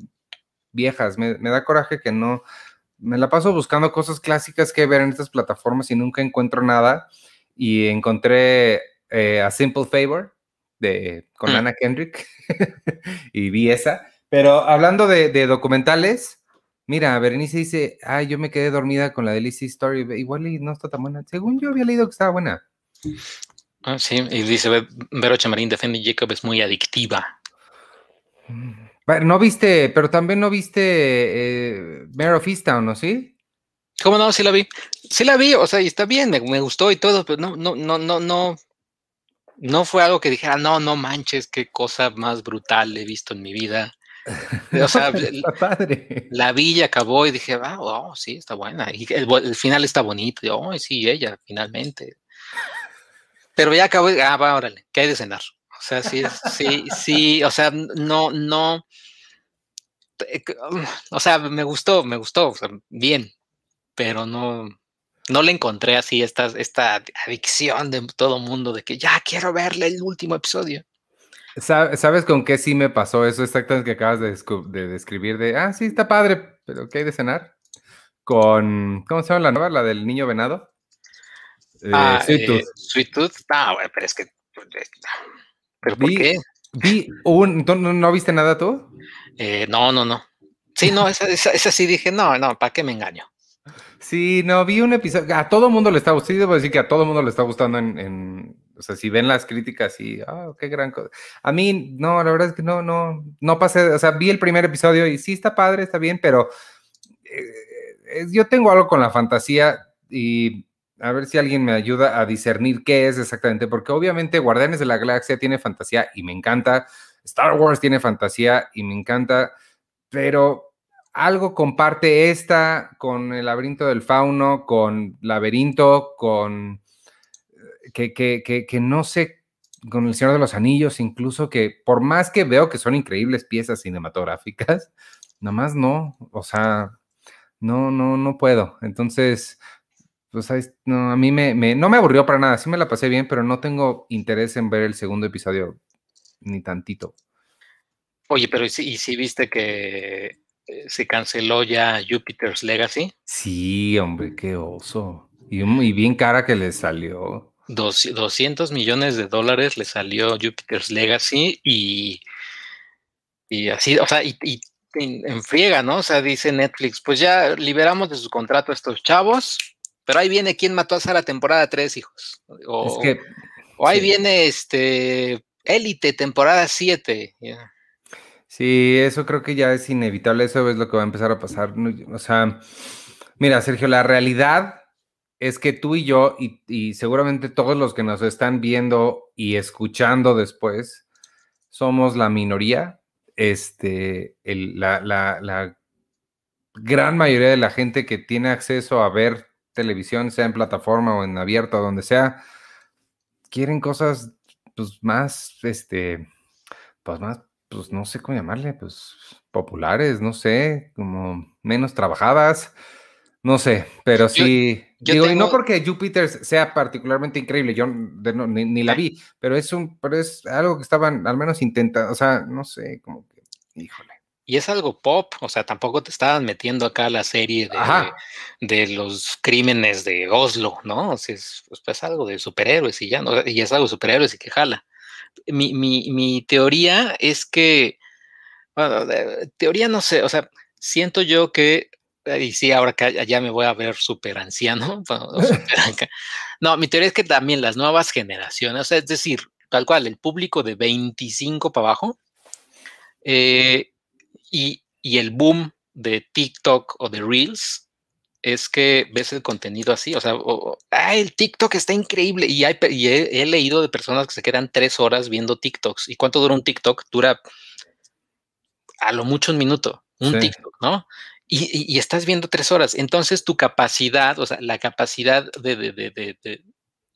viejas. Me, da coraje que no, me la paso buscando cosas clásicas que ver en estas plataformas y nunca encuentro nada. Y encontré eh, A Simple Favor de, con mm. Anna Kendrick y vi esa. Pero hablando de, documentales, mira, Berenice dice, ay, yo me quedé dormida con la de Lizzie Story, igual y no está tan buena. Según yo había leído que estaba buena. Ah, sí, y dice Vero Chamarín, Defending Jacob es muy adictiva. No viste, pero también no viste eh, Mare of Easttown, ¿no? ¿Sí? ¿Cómo no? Sí la vi. Sí la vi, o sea, y está bien, me, me, gustó y todo, pero no, no, no, no, no. No fue algo que dijera, no, no manches, qué cosa más brutal he visto en mi vida. O sea, padre. la villa acabó y dije, ah, oh, sí, está buena. Y el, final está bonito. Y, oh, sí, ella, finalmente. Pero ya acabó, ah, va, órale, ¿qué hay de cenar? O sea, sí, sí, sí, o sea, no, no. Eh, o sea, me gustó, me gustó, bien, pero no, no le encontré así esta, esta adicción de todo mundo de que ya quiero verle el último episodio. ¿Sabes con qué sí me pasó eso exactamente que acabas de, describir? De, ah, sí, está padre, pero ¿qué hay de cenar? Con, ¿cómo se llama la nueva? La del niño venado. Eh, ah, Sweet, Tooth. Sweet Tooth. Ah, bueno, pero es que... ¿Pero por qué? Vi un, ¿no, viste nada tú? Eh, no, no, no. Sí, no, esa, esa, sí dije, no, no, ¿para qué me engaño? Sí, no, vi un episodio, a todo mundo le está gustando, sí debo decir que a todo mundo le está gustando en, o sea, si ven las críticas y, ah, qué gran cosa. A mí, no, la verdad es que no, no, no pasé, o sea, vi el primer episodio y sí está padre, está bien, pero eh, yo tengo algo con la fantasía y a ver si alguien me ayuda a discernir qué es exactamente, porque obviamente Guardianes de la Galaxia tiene fantasía y me encanta, Star Wars tiene fantasía y me encanta, pero algo comparte esta con el laberinto del fauno, con laberinto, con que, que, no sé, con el Señor de los Anillos, incluso que por más que veo que son increíbles piezas cinematográficas, nomás no, o sea, no, no, no puedo. Entonces, pues no, a mí me, me, no me aburrió para nada, sí me la pasé bien, pero no tengo interés en ver el segundo episodio ni tantito. Oye, pero ¿y si viste que eh, se canceló ya Jupiter's Legacy. Sí, hombre, qué oso. Y muy bien cara que le salió. 200 millones de dólares le salió Jupiter's Legacy y, y así, o sea, y, en, friega, ¿no? O sea, dice Netflix, pues ya liberamos de su contrato a estos chavos, pero ahí viene quien mató a la temporada 3, hijos. O, o ahí viene este Élite, temporada 7. Sí, eso creo que ya es inevitable, eso es lo que va a empezar a pasar. O sea, mira, Sergio, la realidad es que tú y yo, y, seguramente todos los que nos están viendo y escuchando después, somos la minoría. Este, la, la gran mayoría de la gente que tiene acceso a ver televisión, sea en plataforma o en abierto, donde sea, quieren cosas pues más, este, pues más pues no sé cómo llamarle, pues populares, no sé, como menos trabajadas, no sé, pero sí, digo, y no porque Jupiter sea particularmente increíble, yo ni, la vi, pero es un, pero es algo que estaban al menos intentando, o sea, no sé, como que, híjole. Y es algo pop, o sea, tampoco te estaban metiendo acá la serie de, de los crímenes de Oslo, ¿no? O sea, es pues, algo de superhéroes y ya, ¿no? Y es algo de superhéroes y que jala mi, mi, mi teoría es que, bueno, teoría no sé, o sea, siento yo que, y sí, ahora que ya me voy a ver súper anciano, no, mi teoría es que también las nuevas generaciones, o sea, es decir, tal cual, el público de 25 para abajo, eh, y, y el boom de TikTok o de Reels, es que ves el contenido así, o sea, ah, el TikTok está increíble y, hay, he, leído de personas que se quedan tres horas viendo TikToks. ¿Y cuánto dura un TikTok? Dura a lo mucho un minuto, un TikTok, ¿no? Y, estás viendo tres horas. Entonces tu capacidad, o sea, la capacidad de, de, de,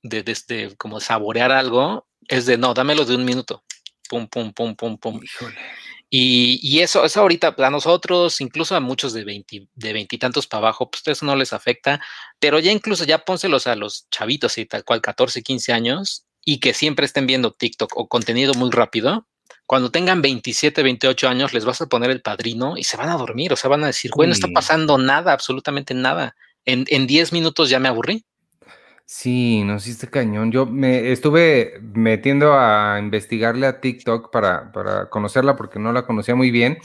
de, de como saborear algo es de, no, dámelo de un minuto. Pum, pum, pum, pum, pum. Híjole. Y, eso, eso ahorita a nosotros, incluso a muchos de de veintitantos para abajo, pues eso no les afecta, pero ya incluso ya pónselos a los chavitos y tal cual, 14, 15 años, y que siempre estén viendo TikTok o contenido muy rápido, cuando tengan 27, 28 años, les vas a poner el padrino y se van a dormir, o sea, van a decir, bueno, no está pasando nada, absolutamente nada. En, en 10 minutos ya me aburrí. Sí, no hiciste cañón. Yo me estuve metiendo a investigarle a TikTok para, para conocerla porque no la conocía muy bien.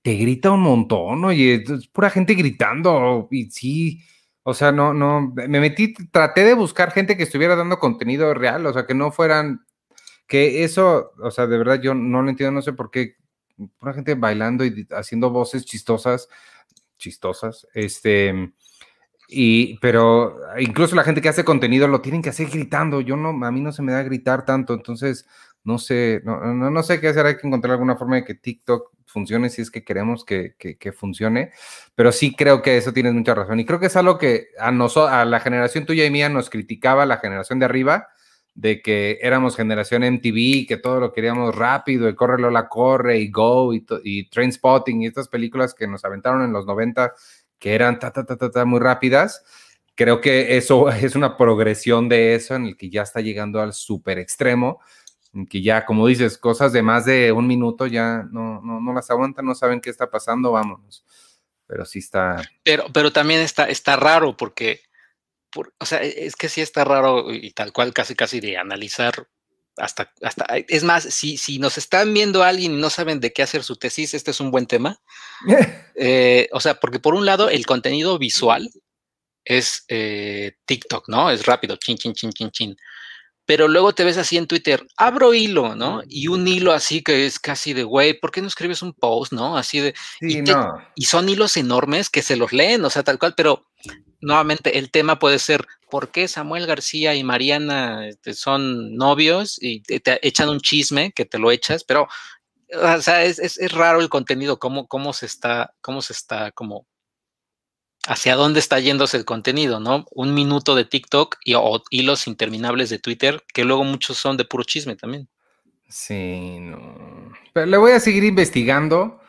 Te grita un montón, oye, es pura gente gritando y sí, O sea, no, no, me metí, traté de buscar gente que estuviera dando contenido real, o sea, que no fueran, que eso, o sea, de verdad yo no lo entiendo, no sé por qué, una gente bailando y haciendo voces chistosas, chistosas, este, y, pero incluso la gente que hace contenido lo tienen que hacer gritando, yo no, a mí no se me da gritar tanto, entonces, no sé, no, no, no sé qué hacer, hay que encontrar alguna forma de que TikTok funcione si es que queremos que, que, funcione, pero sí creo que eso tienes mucha razón. Y creo que es algo que a, nosotros, a la generación tuya y mía nos criticaba la generación de arriba, de que éramos generación MTV, que todo lo queríamos rápido, y Corre Lola Corre, y Go, y, y Train Spotting, y estas películas que nos aventaron en los 90, que eran ta, ta, ta, ta, ta, muy rápidas. Creo que eso es una progresión de eso en el que ya está llegando al super extremo, que ya, como dices, cosas de más de un minuto ya no, no, no las aguantan, no saben qué está pasando, vámonos. Pero sí está. Pero, pero también está, está raro porque, o sea, e, es que sí está raro y tal cual, casi, casi de analizar hasta, hasta, es más, si, si nos están viendo alguien y no saben de qué hacer su tesis, este es un buen tema. Eh, o sea, porque por un lado, el contenido visual es eh, TikTok, ¿no? Es rápido, chin, chin, chin, chin, chin pero luego te ves así en Twitter, abro hilo, ¿no? Y un hilo así que es casi de, güey, ¿por qué no escribes un post, no? Así de... y, y, son hilos enormes que se los leen, o sea, tal cual, pero nuevamente el tema puede ser, ¿por qué Samuel García y Mariana este, son novios y te, echan un chisme que te lo echas? Pero, o sea, es, es, es raro el contenido, cómo, cómo se está, cómo se está como hacia dónde está yéndose el contenido, ¿no? Un minuto de TikTok y o hilos interminables de Twitter, que luego muchos son de puro chisme también. Sí, no. Pero le voy a seguir investigando.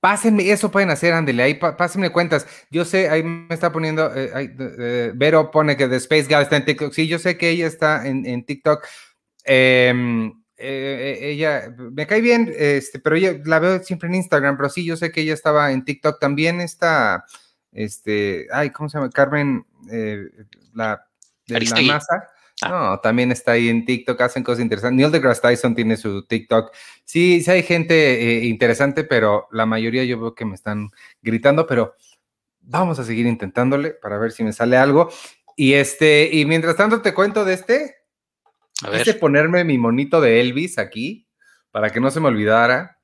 Pásenme, eso pueden hacer, ándele, ahí pásenme cuentas. Yo sé, ahí me está poniendo, eh, Vero pone que The Space Gal está en TikTok. Sí, yo sé que ella está en, TikTok. Em, eh, eh, ella me cae bien, este, pero la veo siempre en Instagram, pero sí, yo sé que ella estaba en TikTok también. Está este, ay, ¿cómo se llama? Carmen, eh, la de la masa. Ah. No, también está ahí en TikTok, hacen cosas interesantes. Neil deGrasse Tyson tiene su TikTok. Sí, sí hay gente eh, interesante, pero la mayoría yo veo que me están gritando, pero vamos a seguir intentándole para ver si me sale algo. Y este, y mientras tanto te cuento de este. A ver. ponerme mi monito de Elvis aquí para que no se me olvidara.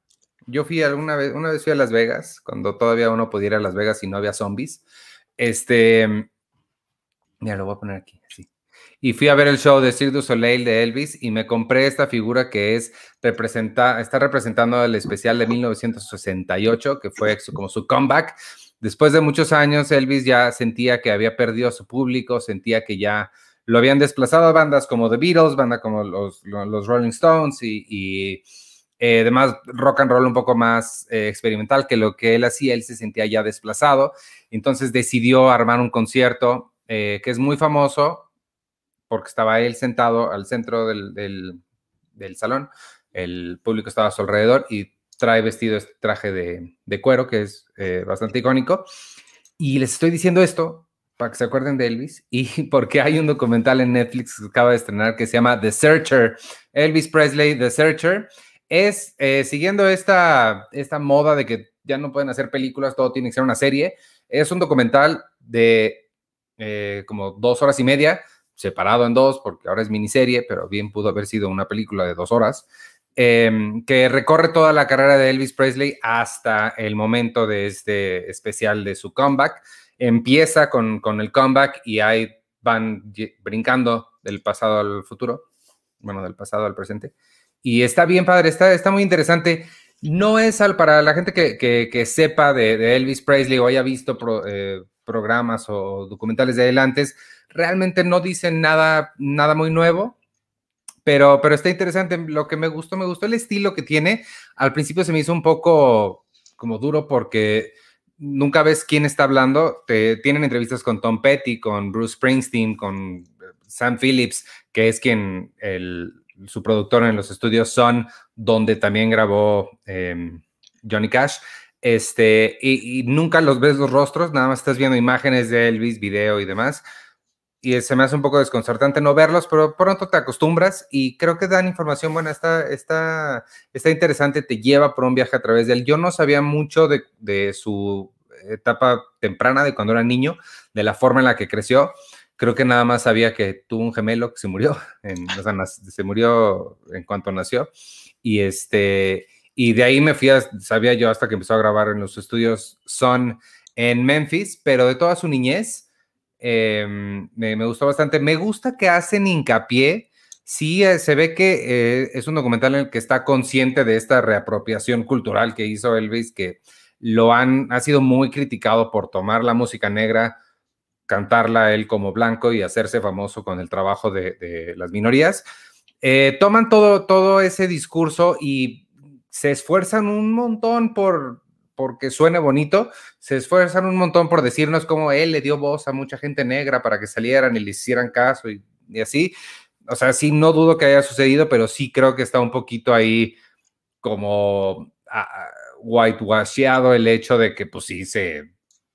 Yo fui alguna vez, una vez fui a Las Vegas, cuando todavía uno podía ir a Las Vegas y no había zombies. Este, mira, lo voy a poner aquí, así. Y fui a ver el show de Cirque du Soleil de Elvis y me compré esta figura que es representa, está representando el especial de 1968, que fue como su comeback. Después de muchos años, Elvis ya sentía que había perdido su público, sentía que ya lo habían desplazado a bandas como The Beatles, banda como los, los Rolling Stones y eh, además rock and roll un poco más eh, experimental que lo que él hacía, él se sentía ya desplazado, entonces decidió armar un concierto eh, que es muy famoso porque estaba él sentado al centro del, del, salón, el público estaba a su alrededor y trae vestido este traje de, de cuero que es bastante icónico. Y les estoy diciendo esto para que se acuerden de Elvis y porque hay un documental en Netflix que acaba de estrenar que se llama The Searcher, Elvis Presley, The Searcher es eh, siguiendo esta, esta moda de que ya no pueden hacer películas, todo tiene que ser una serie. Es un documental de eh, como dos horas y media, separado en dos, porque ahora es miniserie, pero bien pudo haber sido una película de dos horas, em, que recorre toda la carrera de Elvis Presley hasta el momento de este especial de su comeback. Empieza con, con el comeback y ahí van brincando del pasado al futuro, bueno, del pasado al presente. Y está bien padre, está, está muy interesante. No es al, para la gente que, sepa de, Elvis Presley o haya visto eh, programas o documentales de él realmente no dicen nada, nada muy nuevo, pero, pero está interesante. Lo que me gustó, me gustó el estilo que tiene. Al principio se me hizo un poco como duro porque nunca ves quién está hablando. Te, tienen entrevistas con Tom Petty, con Bruce Springsteen, con Sam Phillips, que es quien el, su productor en los estudios Son, donde también grabó em, Johnny Cash. Este, y, nunca los ves los rostros, nada más estás viendo imágenes de Elvis, video y demás. Y se me hace un poco desconcertante no verlos, pero pronto te acostumbras y creo que dan información buena, está, está, está interesante, te lleva por un viaje a través de él. Yo no sabía mucho de, de su etapa temprana de cuando era niño, de la forma en la que creció. Creo que nada más sabía que tuvo un gemelo que se murió, o sea, se murió en cuanto nació. Y este, y de ahí me fui, sabía yo hasta que empezó a grabar en los estudios Son en Memphis, pero de toda su niñez em, me, gustó bastante. Me gusta que hacen hincapié, sí eh, se ve que eh, es un documental en el que está consciente de esta reapropiación cultural que hizo Elvis, que lo han, ha sido muy criticado por tomar la música negra, cantarla él como blanco y hacerse famoso con el trabajo de, las minorías. Eh, toman todo, todo ese discurso y se esfuerzan un montón por porque suene bonito, se esfuerzan un montón por decirnos cómo él le dio voz a mucha gente negra para que salieran y le hicieran caso y, así. O sea, sí, no dudo que haya sucedido, pero sí creo que está un poquito ahí como ah, ah, whitewasheado el hecho de que pues sí se,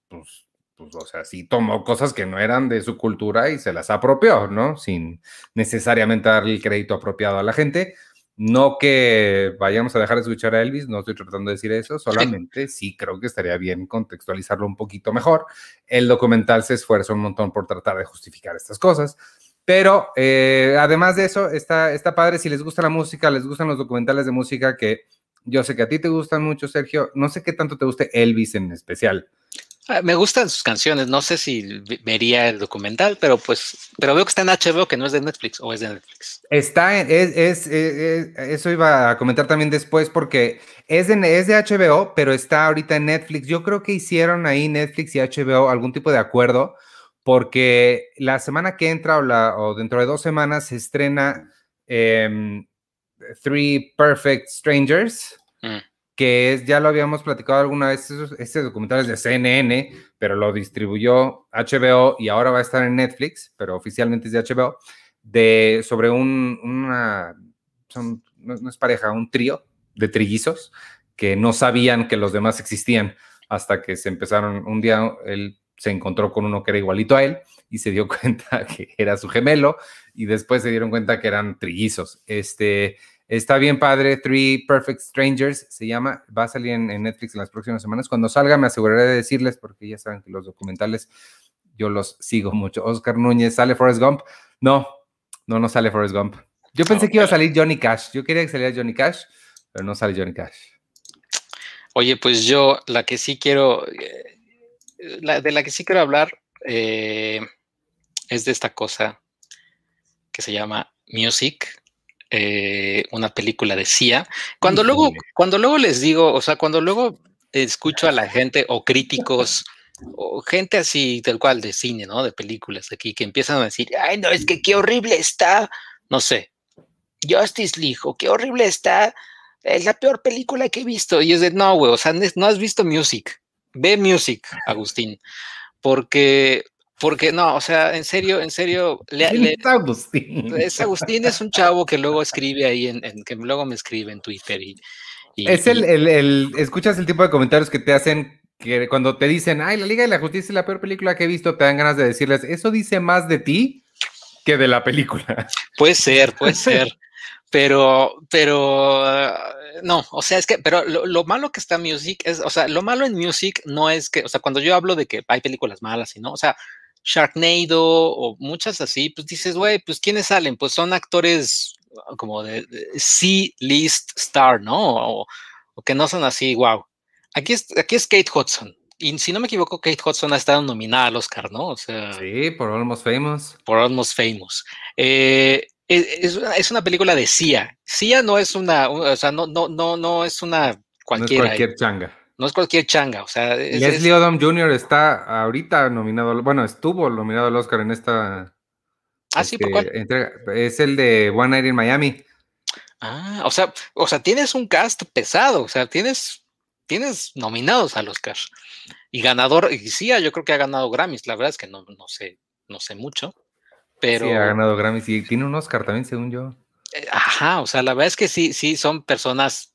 pues, pues, o sea, sí tomó cosas que no eran de su cultura y se las apropió, ¿no? Sin necesariamente darle el crédito apropiado a la gente. No que vayamos a dejar de escuchar a Elvis, no estoy tratando de decir eso, solamente sí creo que estaría bien contextualizarlo un poquito mejor. El documental se esfuerza un montón por tratar de justificar estas cosas, pero eh, además de eso, está, está padre, si les gusta la música, les gustan los documentales de música, que yo sé que a ti te gustan mucho, Sergio, no sé qué tanto te guste Elvis en especial. Ah, me gustan sus canciones, no sé si vería el documental, pero pues, pero veo que está en HBO, que no es de Netflix, o es de Netflix. Está en, es, eso iba a comentar también después, porque es de, es de HBO, pero está ahorita en Netflix. Yo creo que hicieron ahí Netflix y HBO algún tipo de acuerdo, porque la semana que entra o, la, o dentro de dos semanas se estrena em, Three Perfect Strangers. Mm que es, ya lo habíamos platicado alguna vez, este documental es de CNN, pero lo distribuyó HBO y ahora va a estar en Netflix, pero oficialmente es de HBO, de, sobre un, una, no, es pareja, un trío de trillizos que no sabían que los demás existían hasta que se empezaron, un día él se encontró con uno que era igualito a él y se dio cuenta que era su gemelo y después se dieron cuenta que eran trillizos. Este, Está bien padre, Three Perfect Strangers se llama, va a salir en, Netflix en las próximas semanas. Cuando salga me aseguraré de decirles, porque ya saben que los documentales yo los sigo mucho. Oscar Núñez, ¿sale Forrest Gump? No, no, no sale Forrest Gump. Yo pensé que iba a salir Johnny Cash. Yo quería que saliera Johnny Cash, pero no sale Johnny Cash. Oye, pues yo la que sí quiero, eh, de la que sí quiero hablar eh, es de esta cosa que se llama Music eh, una película de CIA. Cuando luego, cuando luego les digo, o sea, cuando luego escucho a la gente o críticos o gente así, tal cual, de cine, ¿no? De películas aquí, que empiezan a decir, ay, no, es que qué horrible está, no sé, Justice League, o qué horrible está, es la peor película que he visto. Y es de, no, güey, o sea, no has visto Music. Ve Music, Agustín, porque porque no, o sea, en serio, en serio. Le, es Agustín? Es Agustín, es un chavo que luego escribe ahí, en, que luego me escribe en Twitter. Y, es el, el, el, escuchas el tipo de comentarios que te hacen que cuando te dicen, ay, la Liga de la Justicia es la peor película que he visto, te dan ganas de decirles, eso dice más de ti que de la película. Puede ser, puede ser. pero, pero, no, o sea, es que, pero lo, lo, malo que está Music es, o sea, lo malo en Music no es que, o sea, cuando yo hablo de que hay películas malas y no, o sea, Sharknado o muchas así, pues dices, güey, pues ¿quiénes salen? Pues son actores ah, como de, C-list star, ¿no? O, que no son así, wow. Aquí es, aquí es Kate Hudson. Y si no me equivoco, Kate Hudson ha estado nominada al Oscar, ¿no? O sea, sí, por Almost Famous. Por Almost Famous. Eh, es, es, una película de CIA. CIA no es una, o sea, no, no, no, no es una cualquiera. No es cualquier changa no es cualquier changa, o sea. Es, Leslie Odom Jr. está ahorita nominado, bueno, estuvo nominado al Oscar en esta. Ah, sí, ¿por cuál? Entrega, es el de One Night in Miami. Ah, o sea, o sea, tienes un cast pesado, o sea, tienes, tienes nominados al Oscar. Y ganador, y sí, yo creo que ha ganado Grammys, la verdad es que no, no sé, no sé mucho, pero. Sí, ha ganado Grammys y tiene un Oscar también, según yo. Eh, ajá, o sea, la verdad es que sí, sí, son personas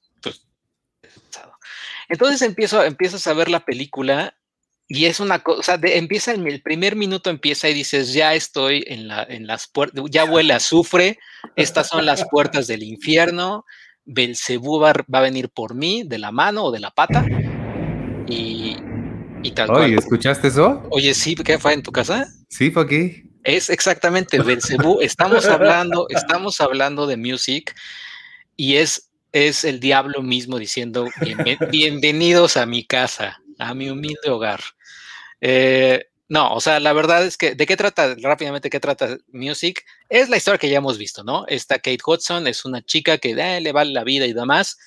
entonces empiezo, empiezas a ver la película y es una cosa, empieza en el primer minuto empieza y dices, ya estoy en, la, en las puertas, ya huele a azufre, estas son las puertas del infierno, Belcebú va, va, a venir por mí de la mano o de la pata y, Y tal Oye, cual. ¿escuchaste eso? Oye, sí, ¿qué fue en tu casa? Sí, fue aquí. Es exactamente Belcebú. Estamos hablando, estamos hablando de music y es, es el diablo mismo diciendo "Bienve- bienvenidos a mi casa, a mi humilde hogar. Eh, no, o sea, la verdad es que, ¿de qué trata rápidamente? ¿Qué trata Music? Es la historia que ya hemos visto, ¿no? Esta Kate Hudson es una chica que eh, le vale la vida y demás.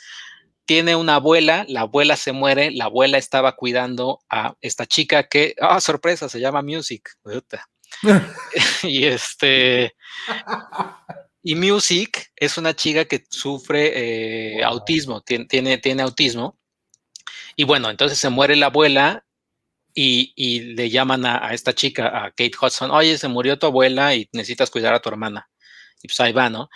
Tiene una abuela, la abuela se muere, la abuela estaba cuidando a esta chica que, ah, sorpresa, se llama Music. Y este, y Music es una chica que sufre eh, autismo, tiene, tiene, tiene autismo. Y bueno, entonces se muere la abuela y, y le llaman a, a, esta chica, a Kate Hudson, oye, se murió tu abuela y necesitas cuidar a tu hermana. Y pues ahí va, ¿no?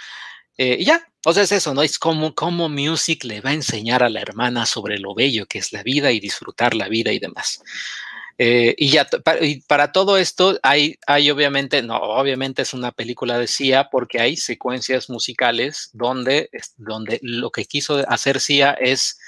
Eh, y ya, o sea, es eso, ¿no? Es como, como Music le va a enseñar a la hermana sobre lo bello que es la vida y disfrutar la vida y demás. Eh, y ya, para, y para, todo esto hay, hay obviamente, no, obviamente es una película de Cia porque hay secuencias musicales donde, donde lo que quiso hacer Cia es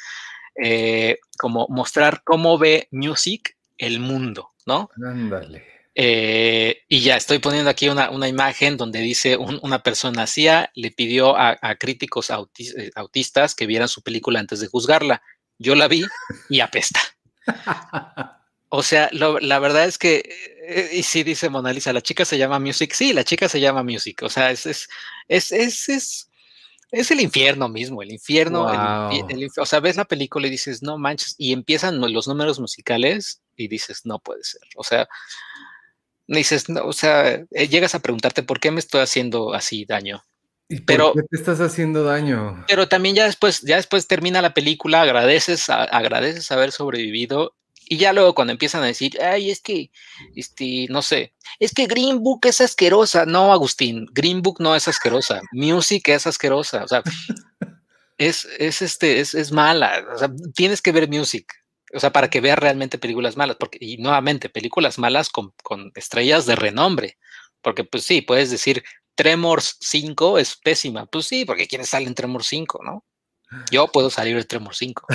eh, como mostrar cómo ve Music el mundo, ¿no? Ándale. Eh, y ya estoy poniendo aquí una, una imagen donde dice un, una persona CIA le pidió a, a críticos autis, autistas que vieran su película antes de juzgarla. Yo la vi y apesta. O sea, lo, la verdad es que, eh, y sí dice Mona Lisa, la chica se llama Music. Sí, la chica se llama Music. O sea, es, es, es, es, es, es el infierno mismo, el infierno. Wow. El, el, o sea, ves la película y dices, no manches, y empiezan los números musicales y dices, no puede ser. O sea, dices, no, o sea, eh, llegas a preguntarte por qué me estoy haciendo así daño. ¿Y pero, qué te estás haciendo daño? Pero también ya después, ya después termina la película, agradeces, a, agradeces haber sobrevivido y ya luego cuando empiezan a decir, ay, es que, este, no sé, es que Green Book es asquerosa. No, Agustín, Green Book no es asquerosa. Music es asquerosa. O sea, es, es, este, es, es mala. O sea, tienes que ver Music. O sea, para que veas realmente películas malas. Porque, y nuevamente, películas malas con, con estrellas de renombre. Porque, pues sí, puedes decir, Tremors 5 es pésima. Pues sí, porque ¿quiénes salen Tremors 5, no? Yo puedo salir de Tremor 5.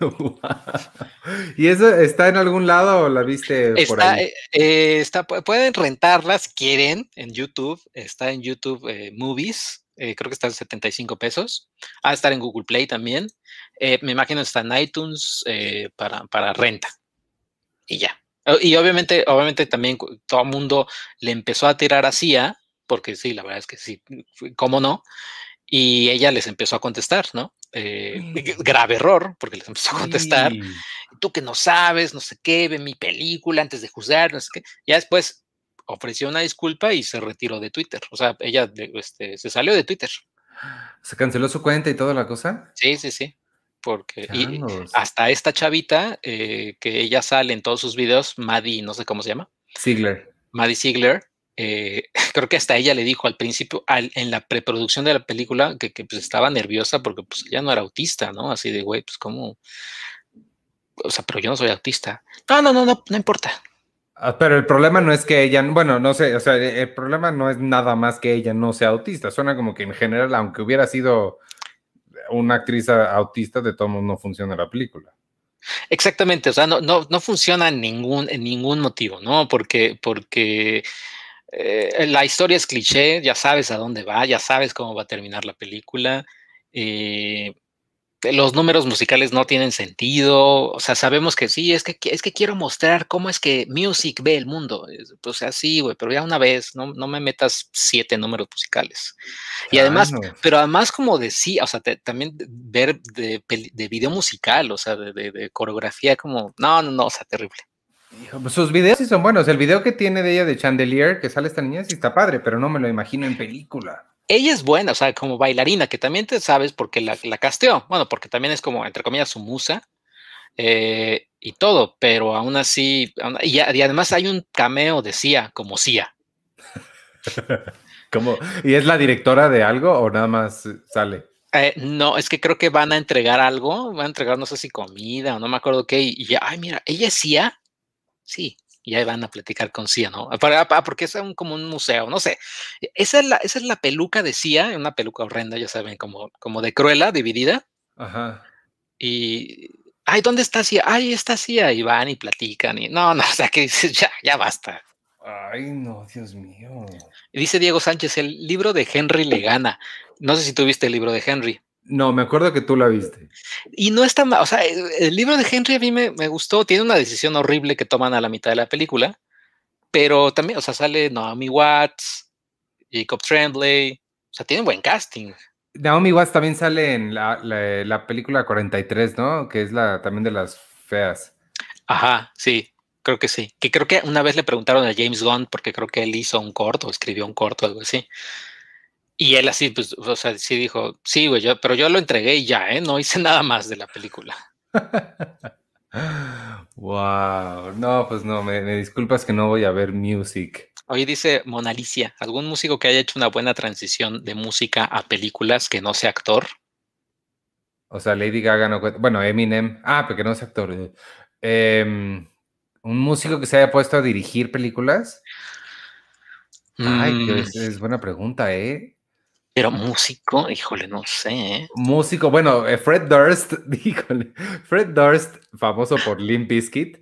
wow. ¿Y eso está en algún lado o la viste está, por ahí? Eh, está, pueden rentarla si quieren en YouTube. Está en YouTube eh, Movies. Eh, creo que está en 75 pesos. Va a estar en Google Play también. Eh, me imagino está en iTunes eh, para, para renta. Y ya. Y obviamente, obviamente también todo el mundo le empezó a tirar a CIA, porque sí, la verdad es que sí, ¿cómo no? Y ella les empezó a contestar, ¿no? Eh, grave error, porque les empezó a contestar. Sí. Tú que no sabes, no sé qué, ve mi película antes de juzgar, no sé qué. Ya después ofreció una disculpa y se retiró de Twitter. O sea, ella este, se salió de Twitter. ¿Se canceló su cuenta y toda la cosa? Sí, sí, sí. Porque y hasta esta chavita eh, que ella sale en todos sus videos, Maddie, no sé cómo se llama. Ziegler. Maddie Ziegler, eh, creo que hasta ella le dijo al principio, al, en la preproducción de la película, que, que pues estaba nerviosa porque pues ella no era autista, ¿no? Así de, güey, pues cómo... O sea, pero yo no soy autista. No, no, no, no, no importa. Ah, pero el problema no es que ella, bueno, no sé, o sea, el problema no es nada más que ella no sea autista. Suena como que en general, aunque hubiera sido una actriz autista, de todos modos no funciona la película. Exactamente, o sea, no, no, no funciona en ningún, en ningún motivo, ¿no? Porque, porque eh, la historia es cliché, ya sabes a dónde va, ya sabes cómo va a terminar la película. Eh, los números musicales no tienen sentido, o sea, sabemos que sí, es que, es que quiero mostrar cómo es que Music ve el mundo. O sea, sí, güey, pero ya una vez, no, no me metas siete números musicales. Y además, ah, no. pero además como decía, o sea, te, también ver de, de, video musical, o sea, de, de, de coreografía, como, no, no, no, o sea, terrible. Pues sus videos sí son buenos. El video que tiene de ella de Chandelier, que sale esta niña, sí está padre, pero no me lo imagino en película. Ella es buena, o sea, como bailarina, que también te sabes porque la, la casteó. Bueno, porque también es como, entre comillas, su musa eh, y todo, pero aún así, y, y, además hay un cameo de Cia, como Cia. ¿Cómo? ¿Y es la directora de algo o nada más sale? Eh, no, es que creo que van a entregar algo, van a entregar no sé si comida o no me acuerdo qué, y ya, ay, mira, ella es Cia, sí, y ahí van a platicar con Cia, ¿no? Porque es un, como un museo, no sé. Esa es la, esa es la peluca de Cia, una peluca horrenda, ya saben, como, como de Cruella, dividida. Ajá. Y ay, ¿dónde está Cia? Ay, está Cia. Y van y platican. Y no, no, o sea que dices, ya, ya basta. Ay, no, Dios mío. dice Diego Sánchez, el libro de Henry le gana. No sé si tú viste el libro de Henry. No, me acuerdo que tú la viste. Y no está mal, o sea, el, libro de Henry a mí me, me, gustó, tiene una decisión horrible que toman a la mitad de la película, pero también, o sea, sale Naomi Watts, Jacob Tremblay, o sea, tiene buen casting. Naomi Watts también sale en la, la, la, película 43, ¿no? Que es la también de las feas. Ajá, sí, creo que sí. Que creo que una vez le preguntaron a James Gunn, porque creo que él hizo un corto, escribió un corto, algo así. Y él así, pues, o sea, sí dijo, sí, güey, yo, pero yo lo entregué y ya, ¿eh? No hice nada más de la película. wow, no, pues no, me, me, disculpas que no voy a ver music. Oye, dice Monalicia, ¿algún músico que haya hecho una buena transición de música a películas que no sea actor? O sea, Lady Gaga no cuenta. Bueno, Eminem. Ah, porque no es actor. Eh, ¿Un músico que se haya puesto a dirigir películas? Ay, Mm, es buena pregunta, ¿eh? Pero músico, híjole, no sé. ¿eh? Músico, bueno, eh, Fred Durst, híjole, Fred Durst, famoso por Limp Bizkit,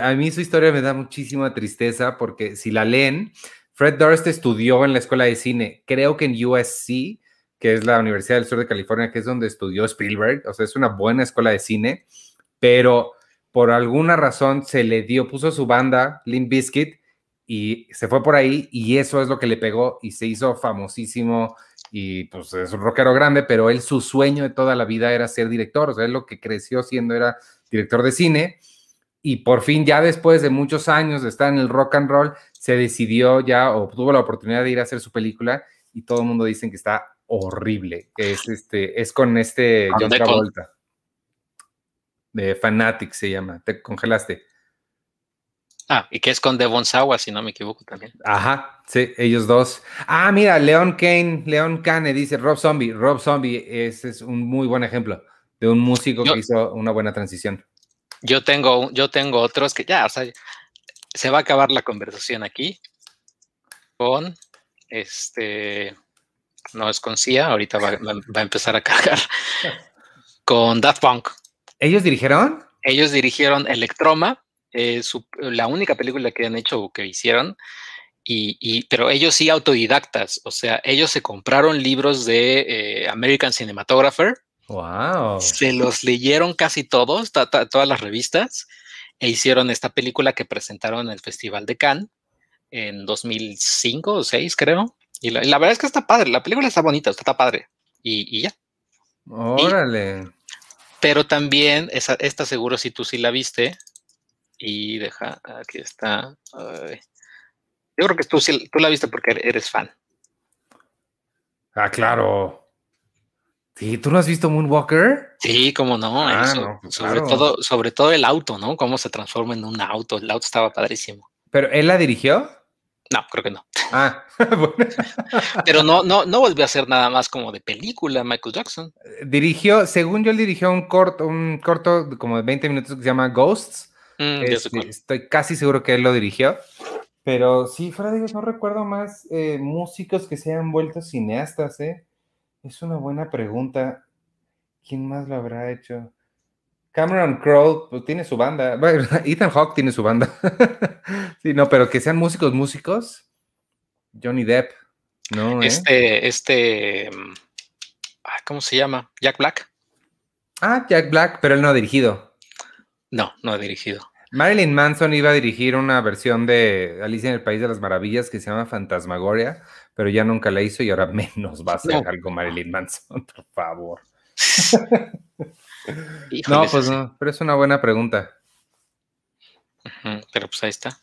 a mí su historia me da muchísima tristeza porque si la leen, Fred Durst estudió en la escuela de cine, creo que en USC, que es la Universidad del Sur de California, que es donde estudió Spielberg, o sea, es una buena escuela de cine, pero por alguna razón se le dio, puso su banda, Limp Bizkit, y se fue por ahí y eso es lo que le pegó y se hizo famosísimo y pues es un rockero grande, pero él su sueño de toda la vida era ser director, o sea, él lo que creció siendo era director de cine y por fin ya después de muchos años de estar en el rock and roll, se decidió ya o tuvo la oportunidad de ir a hacer su película y todo el mundo dice que está horrible, que es este es con este John. Travolta. De Fanatic se llama, te congelaste. Ah, y que es con Devon Sawa, si no me equivoco también. Ajá, sí, ellos dos. Ah, mira, Leon Kane, Leon Kane dice Rob Zombie. Rob Zombie ese es un muy buen ejemplo de un músico Yo- que hizo una buena transición. Yo tengo, yo tengo otros que ya, o sea, se va a acabar la conversación aquí con este, no es con Cia, ahorita va, va- va a empezar a cargar con Daft Punk. ¿Ellos dirigieron? Ellos dirigieron Electroma, eh, su- la única película que han hecho o que hicieron, y, y- pero ellos sí autodidactas, o sea, ellos se compraron libros de eh, American Cinematographer, Wow. se los leyeron casi todos, ta- ta- todas las revistas, e hicieron esta película que presentaron en el Festival de Cannes en 2005 o 2006, creo. Y la, y la verdad es que está padre, la película está bonita, está padre. Y, y ya. Órale. Pero también, esa, esta seguro si tú sí la viste. Y deja, aquí está. ay. Yo creo que tú, sí- tú la viste porque eres fan. Ah, claro. Sí, ¿tú no has visto Moonwalker? Sí, cómo no. Ah, eso, no, pues sobre, claro. todo, sobre todo el auto, ¿no? Cómo se transforma en un auto. El auto estaba padrísimo. ¿Pero él la dirigió? No, creo que no. Ah, bueno. Pero no, no, no volvió a hacer nada más como de película Michael Jackson. Dirigió, según yo, él dirigió un corto, un corto como de 20 minutos que se llama Ghosts. Mm, Este, estoy casi seguro que él lo dirigió. Pero sí, fuera de ellos, no recuerdo más eh, músicos que se hayan vuelto cineastas, ¿eh? Es una buena pregunta. ¿Quién más lo habrá hecho? Cameron Crowe pues, tiene su banda. Bueno, Ethan Hawke tiene su banda. sí, no, pero que sean músicos, músicos. Johnny Depp, ¿no? eh? Este, este, mm, ah, ¿cómo se llama? Jack Black. Ah, Jack Black, pero él no ha dirigido. No, no ha dirigido. Marilyn Manson iba a dirigir una versión de Alicia en el País de las Maravillas que se llama Fantasmagoria, pero ya nunca la hizo y ahora menos va a hacer No. algo Marilyn Manson, por favor. No, pues no, pero es una buena pregunta. Pero pues ahí está.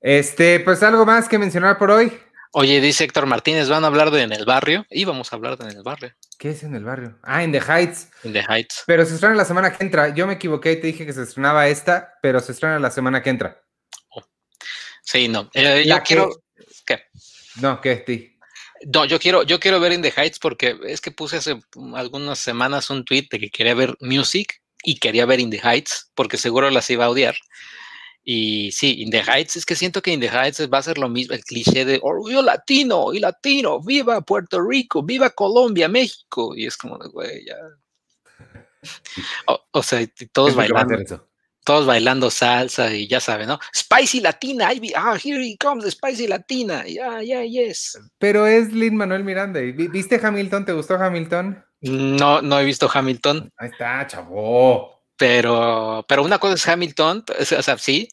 Este, pues algo más que mencionar por hoy. Oye, dice Héctor Martínez, van a hablar de En el Barrio. Y vamos a hablar de En el Barrio, ¿Qué es en el barrio? Ah, en The Heights. en The Heights. Pero se estrena la semana que entra. Yo me equivoqué y te dije que se estrenaba esta, pero se estrena la semana que entra. Sí, no. eh, yo que- quiero. ¿Qué? No, ¿qué? Ti? No, yo quiero, yo quiero ver In the Heights porque es que puse hace algunas semanas un tweet de que quería ver Music y quería ver In the Heights porque seguro las iba a odiar. Y sí, In the Heights, es que siento que In the Heights va a ser lo mismo, el cliché de orgullo latino y latino, viva Puerto Rico, viva Colombia, México. Y es como güey, ya. O, sea, todos bailando. Todos bailando salsa y ya saben, ¿no? Spicy Latina, ah, here he comes, Spicy Latina, yeah, yeah, yes. Pero es Lin Manuel Miranda. ¿Viste Hamilton? ¿Te gustó Hamilton? No, no he visto Hamilton. Ahí está, chavo. Pero, pero una cosa es Hamilton, o sea, sí,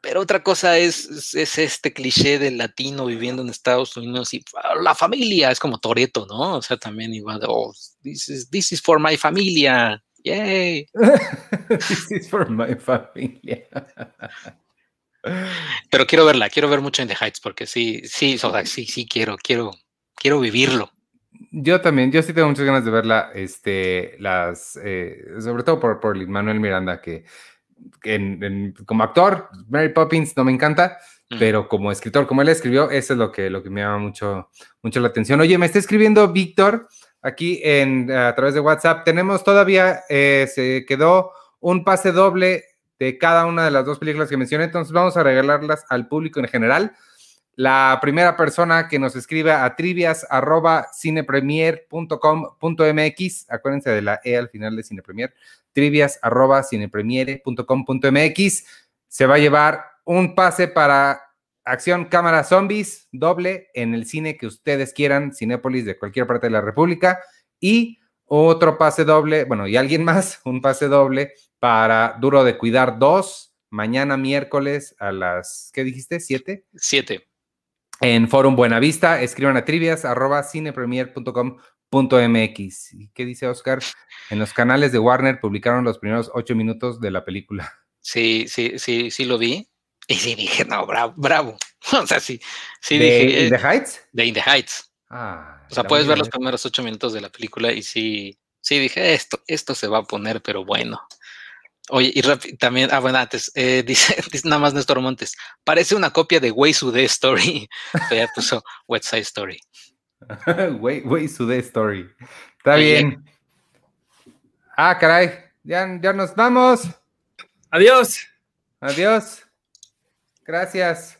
pero otra cosa es, es, este cliché del latino viviendo en Estados Unidos y ah, la familia es como Toreto, ¿no? O sea, también igual, oh, this is, this is for my familia. Yay. this is for my familia. Pero quiero verla, quiero ver mucho en The Heights porque sí, sí, sí, sí quiero, quiero, quiero vivirlo. Yo también, yo sí tengo muchas ganas de verla, este, las, eh, sobre todo por, por Manuel Miranda, que como actor, Mary Poppins no me encanta, mm. pero como escritor, como él escribió, eso es lo que, lo que me llama mucho, mucho la atención. Oye, me está escribiendo Víctor aquí en, a través de WhatsApp. Tenemos todavía, eh, se quedó un pase doble de cada una de las dos películas que mencioné, entonces vamos a regalarlas al público en general. La primera persona que nos escribe a trivias cinepremier.com.mx, acuérdense de la E al final de cinepremier, trivias cinepremiere.com.mx, se va a llevar un pase para acción cámara zombies doble en el cine que ustedes quieran, Cinépolis de cualquier parte de la República, y otro pase doble, bueno, y alguien más, un pase doble para Duro de Cuidar 2, mañana miércoles a las, ¿qué dijiste? ¿Siete? Siete en Forum Buenavista. Escriban a trivias arroba. ¿Y qué dice Oscar? En los canales de Warner publicaron los primeros ocho minutos de la película. Sí, sí, sí, sí lo vi. Y sí dije, no, bravo, bravo. O sea, sí, sí ¿De dije. ¿In the Heights? De In the Heights. Ah, o sea, puedes ver los primeros ocho minutos de la película y sí, sí dije, esto, esto se va a poner, pero bueno. Oye, y también, ah, bueno, antes, eh, dice, nada más Néstor Montes, parece una copia de Way Sude Story. ya puso West Side Story. Way, Way Sude Story. Está bien. Ah, caray, ya, ya nos vamos. Adiós. Adiós. Gracias.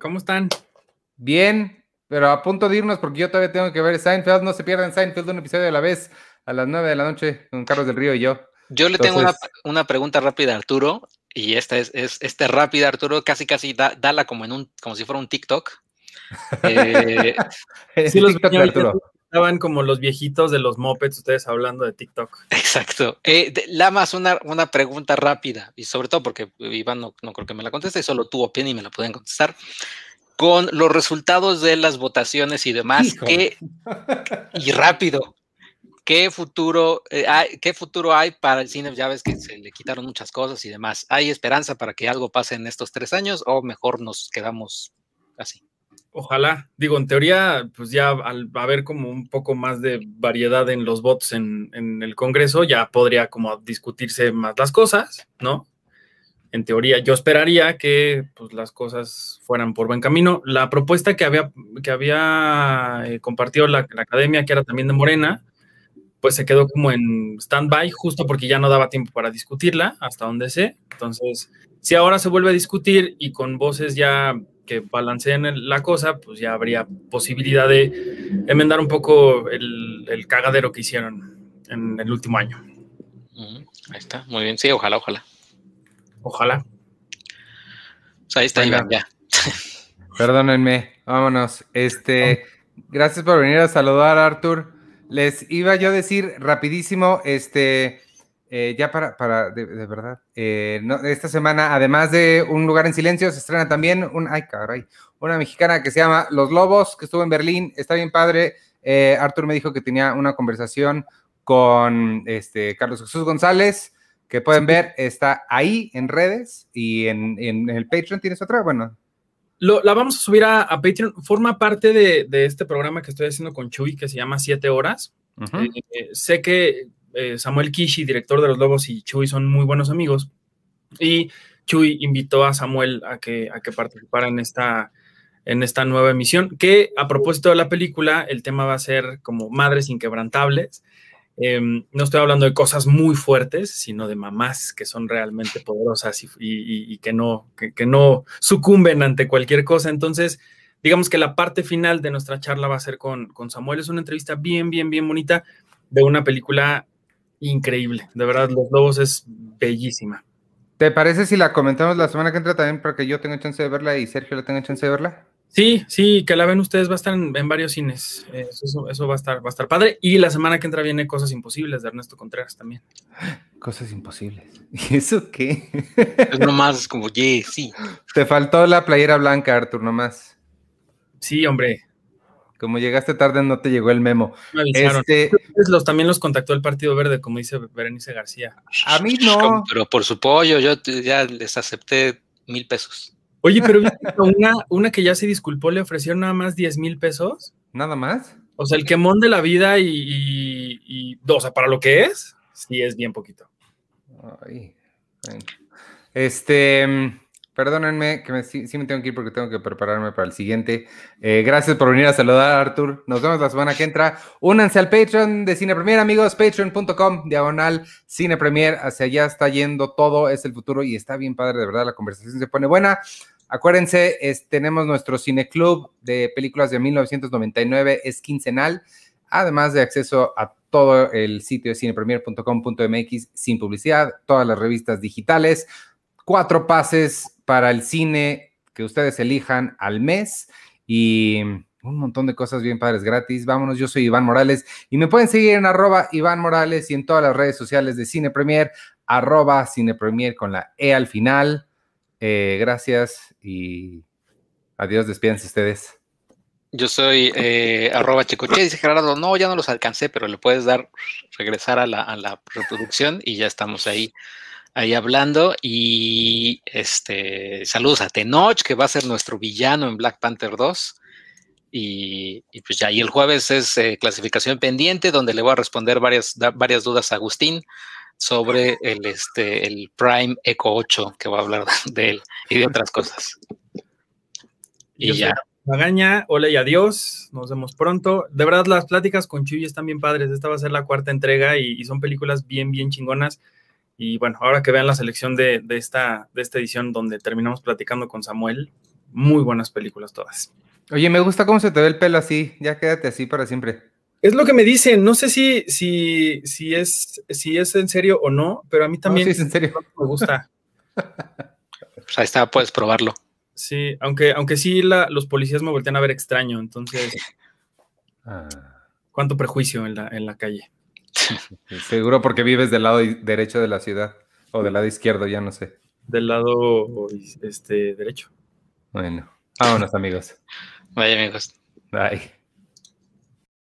¿Cómo están? Bien, pero a punto de irnos porque yo todavía tengo que ver Seinfeld. No se pierdan Seinfeld un episodio a la vez a las nueve de la noche con Carlos del Río y yo. Yo le tengo una, pregunta rápida a Arturo, y esta es, es este rápida, Arturo, casi casi da, dala como en un, como si fuera un TikTok. Eh, sí, los Arturo. estaban como los viejitos de los mopeds, ustedes hablando de TikTok. Exacto. Eh, Lamas, una, una pregunta rápida, y sobre todo porque Iván no, no creo que me la conteste, solo tu opinión y me la pueden contestar con los resultados de las votaciones y demás, y rápido, ¿Qué futuro, eh, hay, ¿Qué futuro hay para el cine? Ya ves que se le quitaron muchas cosas y demás. ¿Hay esperanza para que algo pase en estos tres años o mejor nos quedamos así? Ojalá, digo, en teoría, pues ya al haber como un poco más de variedad en los votos en, el Congreso, ya podría como discutirse más las cosas, ¿no? en teoría, yo esperaría que pues, las cosas fueran por buen camino. La propuesta que había, que había eh, compartido la, academia, que era también de Morena, pues se quedó como en stand-by justo porque ya no daba tiempo para discutirla, hasta donde sé. Entonces, si ahora se vuelve a discutir y con voces ya que balanceen la cosa, pues ya habría posibilidad de enmendar un poco el, cagadero que hicieron en el último año. Ahí está, muy bien, sí, ojalá, ojalá. Ojalá. ahí está, Iván, ya. Perdónenme, vámonos. Este, gracias por venir a saludar, Artur. Les iba yo a decir rapidísimo, este, eh, ya para, para de, verdad, eh, esta semana, además de Un lugar en silencio, se estrena también un, ay caray, una mexicana que se llama Los Lobos, que estuvo en Berlín, está bien padre. Eh, Arthur me dijo que tenía una conversación con este, Carlos Jesús González, que pueden ver, está ahí en redes y en, en el Patreon. ¿Tienes otra? Bueno, la vamos a subir a, Patreon. Forma parte de, este programa que estoy haciendo con Chuy, que se llama Siete Horas. Eh, sé que eh, Samuel Kishi, director de Los Lobos, y Chuy son muy buenos amigos. Y Chuy invitó a Samuel a que, a que participara en esta, en esta nueva emisión, que a propósito de la película, el tema va a ser como Madres Inquebrantables. Em, no estoy hablando de cosas muy fuertes, sino de mamás que son realmente poderosas y, que, no, que, no sucumben ante cualquier cosa. Entonces, digamos que la parte final de nuestra charla va a ser con, con Samuel. Es una entrevista bien, bien, bien bonita de una película increíble. De verdad, Los Lobos es bellísima. ¿Te parece si la comentamos la semana que entra también para que yo tenga chance de verla y Sergio la tenga chance de verla? Sí, sí, que la ven ustedes, va a estar en, varios cines. Eso, eso, va a estar, va a estar padre. Y la semana que entra viene Cosas Imposibles de Ernesto Contreras también. Cosas imposibles. ¿Y eso qué? Es nomás como, yeah, sí. Te faltó la playera blanca, Artur, nomás. Sí, hombre. Como llegaste tarde, no te llegó el memo. Este... Los, también los contactó el Partido Verde, como dice Berenice García. A mí no. Pero por su pollo, yo ya les acepté mil pesos. Oye, pero una, una que ya se disculpó, le ofrecieron nada más 10 mil pesos. ¿Nada más? O sea, el quemón de la vida y, y, o sea, para lo que es, sí es bien poquito. Ay, Este, perdónenme que me, sí, me tengo que ir porque tengo que prepararme para el siguiente. Eh, gracias por venir a saludar, Artur. Nos vemos la semana que entra. Únanse al Patreon de Cine Premier, amigos. Patreon.com, diagonal Cine Premier. Hacia allá está yendo todo, es el futuro y está bien padre, de verdad. La conversación se pone buena. Acuérdense, tenemos nuestro cine club de películas de 1999, es quincenal, además de acceso a todo el sitio de cinepremier.com.mx sin publicidad, todas las revistas digitales, cuatro pases para el cine que ustedes elijan al mes y un montón de cosas bien padres gratis. Vámonos, yo soy Iván Morales y me pueden seguir en arroba Iván Morales y en todas las redes sociales de Cine Premier, arroba Cine Premier con la E al final. Eh, gracias y adiós, despídense ustedes. Yo soy eh, arroba chicoche, dice Gerardo, no, ya no los alcancé, pero le puedes dar, regresar a la, reproducción y ya estamos ahí, ahí hablando. Y este, saludos a Tenoch, que va a ser nuestro villano en Black Panther 2. Y, pues ya, y el jueves es eh, clasificación pendiente, donde le voy a responder varias, varias dudas a Agustín sobre el, este, el Prime Eco 8, que va a hablar de él y de otras cosas. Y ya. Magaña, hola y adiós, nos vemos pronto. De verdad, las pláticas con Chuy están bien padres. Esta va a ser la cuarta entrega y, son películas bien, bien chingonas. Y bueno, ahora que vean la selección de, de, esta, de esta edición donde terminamos platicando con Samuel, muy buenas películas todas. Oye, me gusta cómo se te ve el pelo así. Ya quédate así para siempre. Es lo que me dicen, no sé si, si, si, es, si es en serio o no, pero a mí también es en serio. me gusta. pues ahí está, puedes probarlo. Sí, aunque, aunque sí los policías me voltean a ver extraño, entonces. Ah. ¿Cuánto prejuicio en la, en la calle? Seguro porque vives del lado derecho de la ciudad o del lado izquierdo, ya no sé. Del lado este, derecho. Bueno, vámonos amigos. Vaya amigos. Bye.